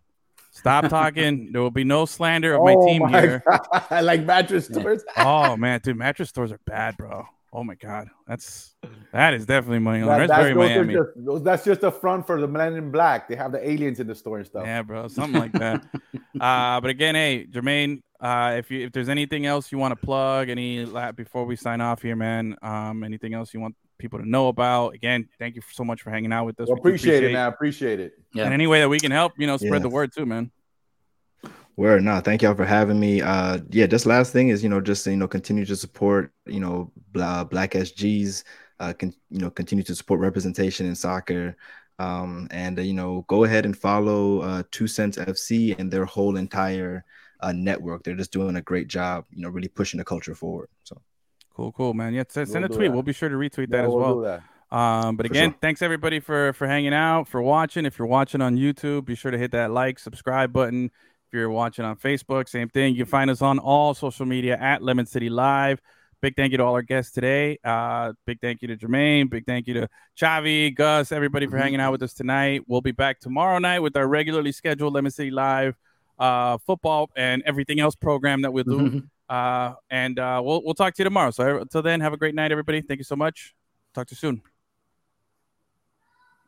stop talking. there will be no slander of my Oh team my here. I *laughs* like mattress stores. *laughs* oh man, dude, mattress stores are bad, bro. Oh my god, that's that is definitely money. That- That's very Miami. just, those- that's just a front for the Men in Black. They have the aliens in the store and stuff. Yeah, bro, something like that. *laughs* uh, but again, hey, Jermaine, uh, if you if there's anything else you want to plug, any before we sign off here, man, um, anything else you want people to know about? Again, thank you so much for hanging out with us. Well, We do appreciate it, man. Appreciate it. Yeah. And any way that we can help, you know, spread Yeah. the word too, man. Word, no, thank y'all for having me. Uh, yeah, just last thing is, you know, just you know, continue to support, you know, bla- Black SGs. Uh, can you know, continue to support representation in soccer. Um, and uh, you know, go ahead and follow uh, Two Cents FC and their whole entire uh, network. They're just doing a great job, you know, really pushing the culture forward. So Cool, cool, man. Yeah, send, send We'll a tweet. that. We'll be sure to retweet that Yeah, as we'll well. do that. Um, but For again, sure. thanks everybody for for hanging out, for watching. If you're watching on YouTube, be sure to hit that like, subscribe button. If you're watching on Facebook, same thing. You can find us on all social media at Lemon City Live. Big thank you to all our guests today. Uh, big thank you to Jermaine. Big thank you to Chavi, Gus, everybody for hanging out with us tonight. We'll be back tomorrow night with our regularly scheduled Lemon City Live uh, football and everything else program that we'll do. *laughs* Uh, and uh, we'll we'll talk to you tomorrow. So until then, have a great night, everybody. Thank you so much. Talk to you soon.